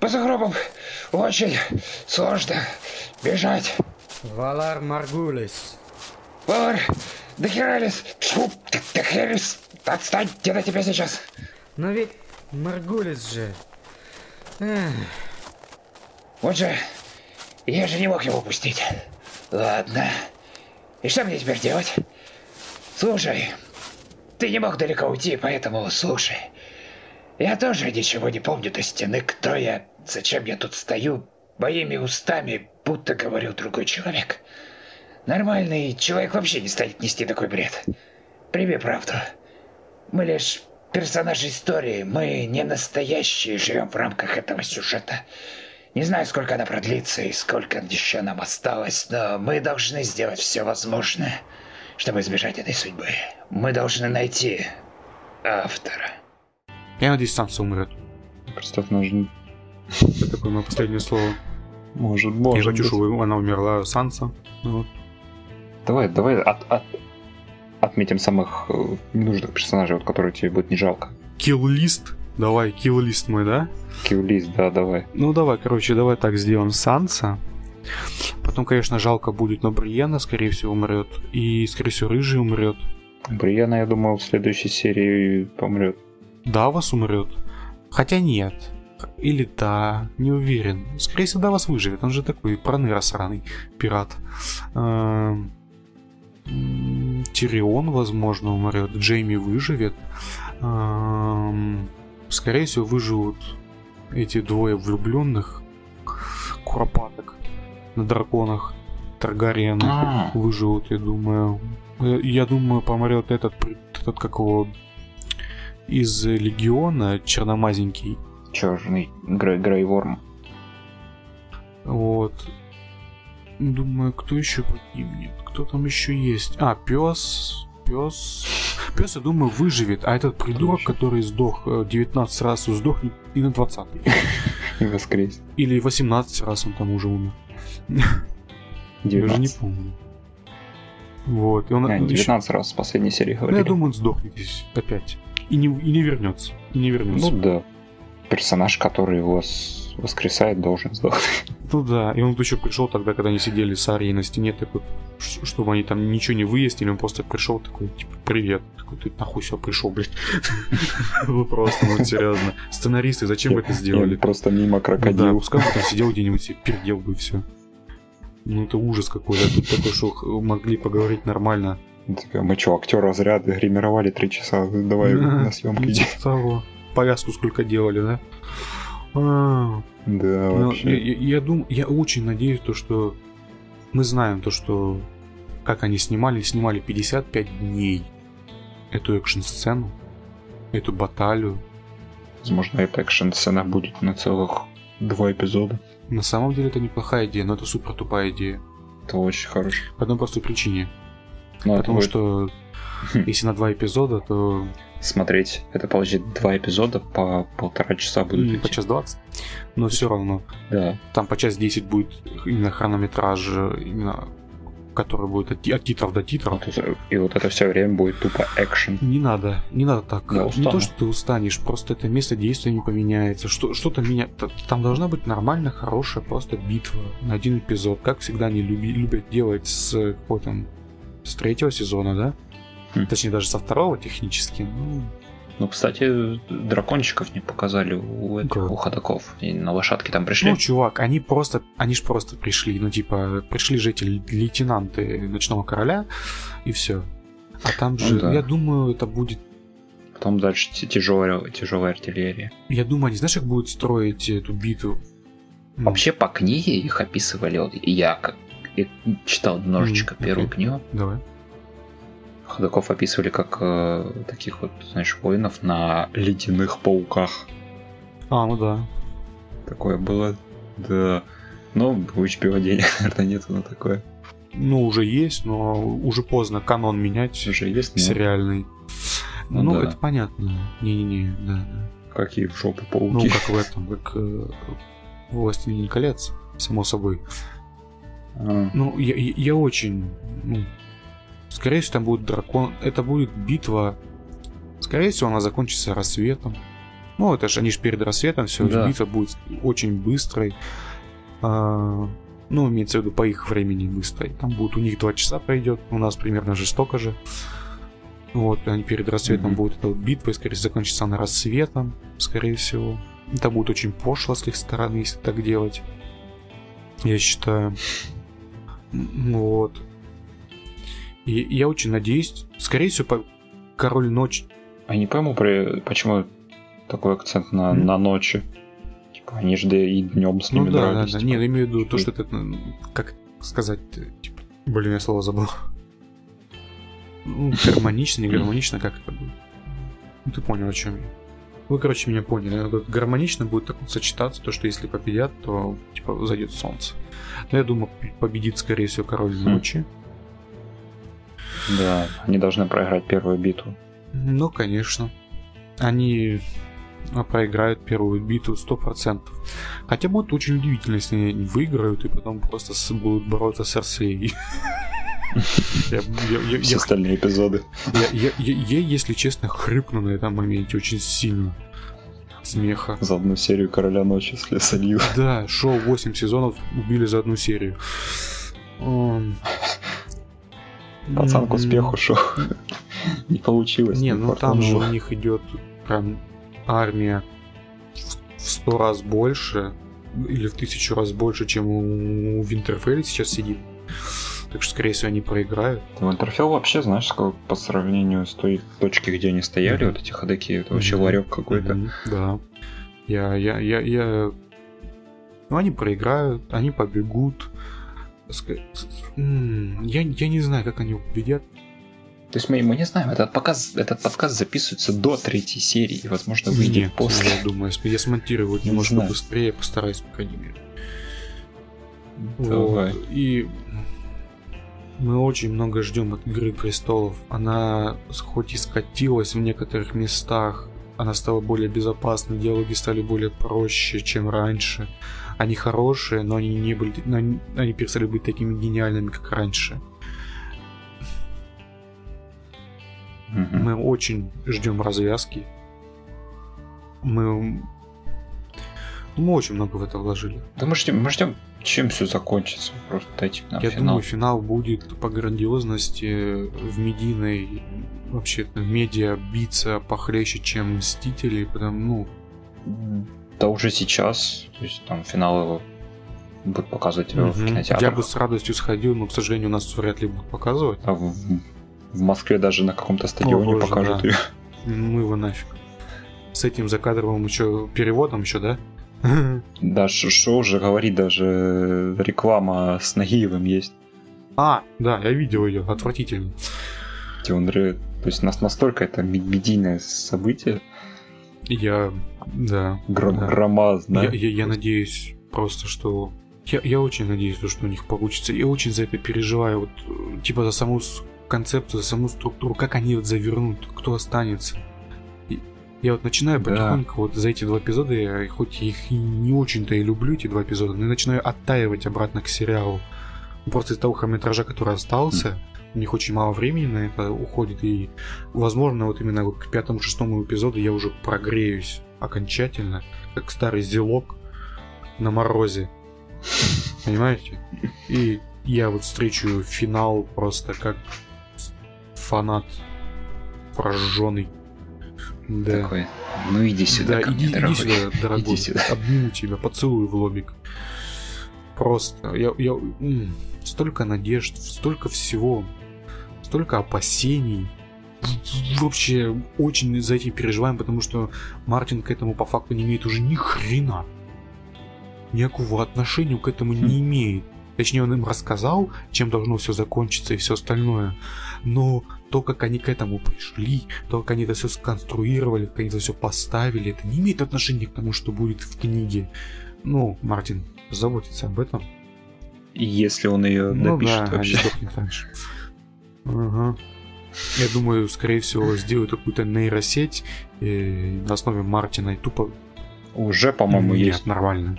По сугробам очень сложно бежать. Валар Маргулис. Повар, дохералис. Тьфу, ты дохералис. Отстань, где на тебя сейчас? Но ведь Маргулис же. Эх, Вот же, я же не мог его упустить. Ладно. И что мне теперь делать? Слушай, ты не мог далеко уйти, поэтому слушай. Я тоже ничего не помню до стены, кто я, зачем я тут стою, моими устами, будто говорил другой человек. Нормальный человек вообще не станет нести такой бред. Прими правду. Мы лишь персонажи истории, мы не настоящие, живем в рамках этого сюжета. Не знаю, сколько она продлится и сколько еще нам осталось, но мы должны сделать все возможное, чтобы избежать этой судьбы. Мы должны найти автора. Я надеюсь, Санса умрет. представь, нужно... Это такое мое последнее слово. Может, Я может хочу, быть. чтобы она умерла, Санса. Ну, вот. Давай, давай от, от- отметим самых э, ненужных персонажей, вот, которые тебе будет не жалко. Килл-лист. Давай, килл-лист мой, да? Киллист, да, давай. Ну давай, короче, давай так сделаем Санса. Потом, конечно, жалко будет, но Бриена, скорее всего, умрет. И, скорее всего, Рыжий умрет. Бриана, я думаю, в следующей серии помрет. Давас умрет. Хотя нет. Или да, не уверен. Скорее всего, Давас выживет. Он же такой проныра сраный пират. Эм, Тирион, возможно, умрет. Джейми выживет. Эм, Скорее всего, выживут эти двое влюбленных куропаток на драконах. Таргариены А, выживут, я думаю. Я, я думаю, помрет этот, этот как его из Легиона, черномазенький. черный Грей, Грейворм. Вот. Думаю, кто еще погибнет? Кто там еще есть? А, пес. Пес. Пес, я думаю, выживет. А этот придурок, который сдох э, 19 раз, сдохнет и на 20 И воскрес. Или 18 раз он там уже умер. Я уже не 19. помню. Вот. И он А, еще- 19 раз в последней серии Ну, говорили. я думаю, он сдохнет здесь опять. И не, и не вернется. И не вернется. Ну да. Персонаж, который его воскресает, должен сдохнуть. Ну да, и он еще пришел тогда, когда они сидели с Арией на стене, такой, чтобы они там ничего не выяснили, он просто пришел такой, типа, привет. Такой, ты нахуй все пришел, блядь. Ну просто, ну серьезно. Сценаристы, зачем вы это сделали? Просто мимо Ну Да, пускай бы там сидел где-нибудь себе пердел бы и все. Ну это ужас какой-то. Тут такой, что могли поговорить нормально. Такая, Мы что, актер разряда гримировали три часа, давай на съемки иди. типа того. Повязку сколько делали, да? А, Да, Ну, я, вообще. я, я дум- я очень надеюсь, то, что мы знаем то, что как они снимали, снимали 55 дней эту экшн-сцену, эту баталию. Возможно, эта экшн-сцена будет на целых два эпизода. На самом деле это неплохая идея, но это супер тупая идея. Это очень хорошо. По одной простой причине. Но это Потому будет что Хм. если на два эпизода, то смотреть, это получит два эпизода по полтора часа будут ну, идти. по час 20. Но все равно. Да. Там по час 10 будет именно хронометраж, именно который будет от, от титров до титров. И вот это все время будет тупо экшен. Не надо, не надо так. Я не то, что ты устанешь, просто это место действия не поменяется. Что, что-то меня... Там должна быть нормально, хорошая просто битва на один эпизод. Как всегда они люби- любят делать с какого там с третьего сезона, да? Хм. Точнее, даже со второго технически. Ну, Ну, кстати, дракончиков не показали у этих, у ходаков. И на лошадке там пришли. ну, чувак, они просто, они ж просто пришли, ну, типа, пришли же эти лейтенанты Ночного Короля, и все. А там Ну же, да. я думаю, это будет Потом дальше тяжелая, тяжелая артиллерия. Я думаю, они знаешь, как будут строить эту битву? Вообще по книге их описывали, вот я как я читал немножечко Мгм, первую окей. книгу, Давай. Ходаков описывали как э, таких вот, знаешь, воинов на ледяных пауках. А, ну да. Такое было. Да. Но HBO денег, наверное, нету на такое. Ну, уже есть, но уже поздно канон менять Уже есть, но сериальный. Ну Ну, да. это понятно. Не-не-не, да, да. какие в жопу Ну, пауки. как в этом, как э, «Властелин колец», само собой. А, Ну, я, я- я очень... ну, скорее всего, там будет дракон... Это будет битва... Скорее всего, она закончится рассветом. Ну, это же они же перед рассветом все, Да. битва будет очень быстрой. А, ну, имеется в виду по их времени быстрой. Там будет у них два часа пройдет, у нас примерно же столько же. Вот, они перед рассветом Мгм. будет эта вот битва, и, скорее всего, закончится она рассветом, скорее всего. Это будет очень пошло с их стороны, если так делать. Я считаю. Вот. И я очень надеюсь, скорее всего, по- Король Ночь Я не пойму, при... почему такой акцент на, М? на ночи. Типа, они же да и днем с Ну ними да, да, дрались. да. типа. Нет, имею в виду то, Что это, ну, как сказать, э, типа, блин, я слово забыл. Ну, гармонично, не гармонично, как это будет? Ну, ты понял, о чем я. Вы, короче, меня поняли. Гармонично будет так вот сочетаться, то, что если победят, то, типа, зайдет солнце. Но я думаю, победит, скорее всего, Король Хм. Ночи. Да, они должны проиграть первую битву. Ну, конечно. Они а, проиграют первую битву 100%. Хотя будет очень удивительно, если они выиграют и потом просто будут бороться с Арсеей. Все остальные эпизоды. я- если честно, хрюкну на этом моменте очень сильно. Смеха. За одну серию Короля Ночи с солью. Да, шоу 8 сезонов убили за одну серию. Пацан к успеху шел. Не получилось. Не, ну там же у них идет прям армия в- сто раз больше или в тысячу раз больше, чем у Винтерфелли сейчас сидит. Так что, скорее всего, они проиграют. Винтерфелл вообще, знаешь, по сравнению с той точки, где они стояли, вот эти ходаки, это вообще ларек какой-то. Да. Я, я, я, я... Ну, они проиграют, они побегут. Я, я не знаю, как они победят. То есть мы, мы не знаем, этот, показ, этот подкаст записывается до третьей серии, возможно, выйдет Нет, после. я думаю, я смонтирую его Не немножко знаю. быстрее, постараюсь, по крайней мере. Давай. Вот. И мы очень много ждем от Игры престолов. Она хоть и скатилась в некоторых местах, она стала более безопасной, диалоги стали более проще, чем раньше. Они хорошие, но они не были, но они, они перестали быть такими гениальными, как раньше. Мгм. Мы очень ждем развязки. Мы, ну, мы очень много в это вложили. Да мы ждем, мы ждем, чем все закончится. Просто дайте нам Я финал. думаю, финал будет по грандиозности в медийной вообще в медиа биться похлеще, чем Мстители, потому ну Да уже сейчас. То есть там финал его будут показывать его в кинотеатрах. я бы с радостью сходил, но, к сожалению, у нас вряд ли будут показывать. А в, в Москве даже на каком-то стадионе боже, покажут да. ее. Ну его нафиг. С этим закадровым еще переводом еще, да? Да, что уже говорить, даже реклама с Нагиевым есть. А, да, я видел ее, отвратительно. он То есть нас настолько это ме- медийное событие, Я, да. гро- да. громадное. Я, я- я надеюсь просто, что... Я, я очень надеюсь, что у них получится. Я очень за это переживаю. Вот, э, типа за саму концепцию, за саму структуру. Как они вот завернут, кто останется. И я вот начинаю Да. потихоньку вот за эти два эпизода, я хоть их и не очень-то и люблю, эти два эпизода, но я начинаю оттаивать обратно к сериалу. Просто из того хронометража, который остался, у них очень мало времени на это уходит, и, возможно, вот именно вот к пятому-шестому эпизоду я уже прогреюсь окончательно, как старый зелок на морозе. Понимаете? И я вот встречу финал просто как фанат прожженный. Да. Такой, ну иди сюда Да, ко иди, мне, иди дорогой. сюда, дорогой. Иди сюда. Обниму тебя, поцелую в лобик. Просто, я, я, м, столько надежд, столько всего, столько опасений. Вообще, очень за этим переживаем, потому что Мартин к этому по факту не имеет уже ни хрена. Никакого отношения к этому не имеет. Точнее, он им рассказал, чем должно все закончиться и все остальное. Но то, как они к этому пришли, то, как они это все сконструировали, как они это все поставили, это не имеет отношения к тому, что будет в книге. Ну, Мартин заботится об этом. Если он ее Ну допишет да, вообще. Ага. Я думаю, скорее всего, сделают какую-то нейросеть э, на основе Мартина и тупо... Уже, по-моему, Нет, есть. нормально.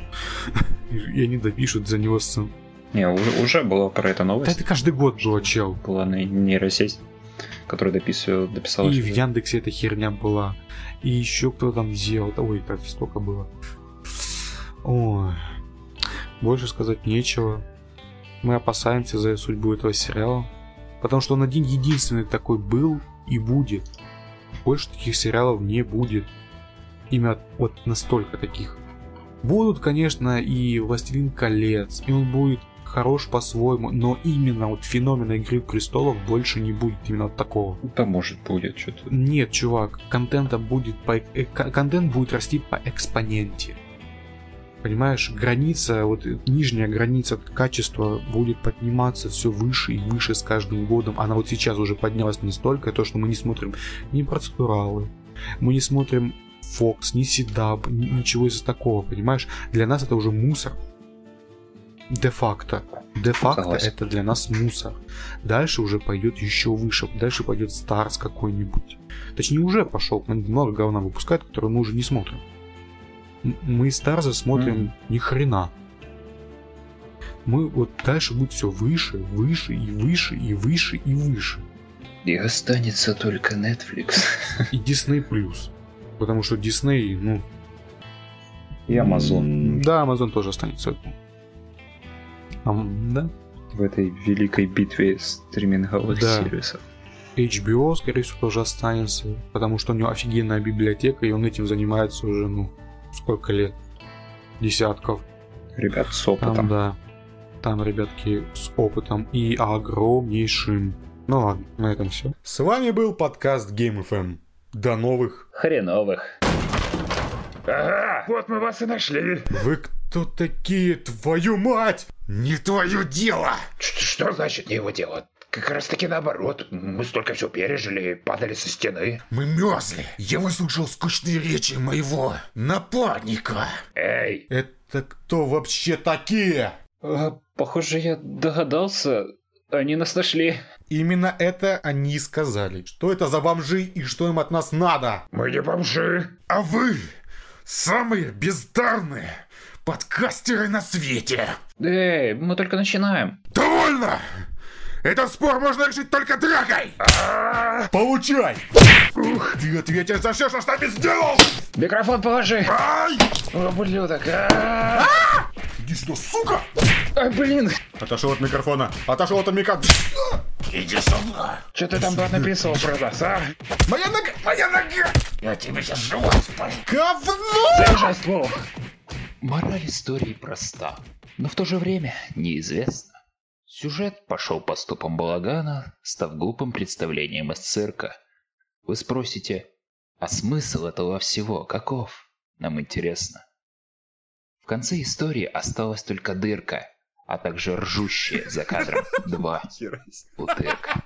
И они допишут за него сцену. Не, уже, уже была про это Да новость. это каждый год было, чел. Была на нейросеть, которая дописывала, дописала И в сюжет. Яндексе эта херня была. И еще кто там сделал. Ой, так столько было. Ой. Больше сказать нечего. Мы опасаемся за судьбу этого сериала. Потому что он один единственный такой был и будет. Больше таких сериалов не будет. Именно вот настолько таких. Будут, конечно, и «Властелин колец», и он будет хорош по-своему, но именно вот феномена «Игры престолов» больше не будет именно вот такого. Да может будет что-то. Нет, чувак, контента будет по... э, контент будет расти по экспоненте. Понимаешь, граница, вот нижняя граница качества будет подниматься все выше и выше с каждым годом. Она вот сейчас уже поднялась настолько, то, что мы не смотрим ни процедуралы, мы не смотрим Fox, ни Седаб, ничего из такого, понимаешь? Для нас это уже мусор. Де-факто. Де-факто это для нас мусор. Дальше уже пойдет еще выше. Дальше пойдет Старс какой-нибудь. Точнее, уже пошел. Много говна выпускают, которые мы уже не смотрим. Мы Старза смотрим Мгм. ни хрена. Мы вот дальше будет все выше, выше и выше и выше и выше. И останется только Netflix. И Disney Plus. Потому что Disney, ну... И Amazon. Да, Amazon тоже останется. Ам, да? В этой великой битве стриминговых Да. сервисов. HBO, скорее всего, тоже останется, потому что у него офигенная библиотека, и он этим занимается уже, ну, сколько лет? Десятков. Ребят с Там, опытом. да. Там ребятки с опытом и огромнейшим. Ну ладно, на этом все. С вами был подкаст Game FM. До новых. Хреновых. Ага, вот мы вас и нашли. Вы кто такие, твою мать? Не твое дело! Что значит не его дело? Как раз таки наоборот. Мы столько все пережили, падали со стены. Мы мерзли. Я выслушал скучные речи моего напарника. Эй, Это кто вообще такие? А, похоже, я догадался. Они нас нашли. Именно это они и сказали. Что это за бомжи и что им от нас надо? Мы не бомжи, а вы самые бездарные подкастеры на свете. Эй, мы только начинаем. Довольно! Этот спор можно решить только дракой! Получай! Ух, ты ответишь за все, что с нами сделал! Микрофон положи. Ай! Ублюдок. Иди сюда, сука! Ай, блин. Отошел от микрофона. Отошел от микрофона. Иди сюда! Что ты там написал про нас, а? Моя нога! Моя нога! Я тебе сейчас живот спалю! Говно! Заряжай ствол. Мораль истории проста, но в то же время неизвестна. Сюжет пошел по стопам балагана, став глупым представлением из цирка. Вы спросите, а смысл этого всего каков? Нам интересно. В конце истории осталась только дырка, а также ржущие за кадром два утырка.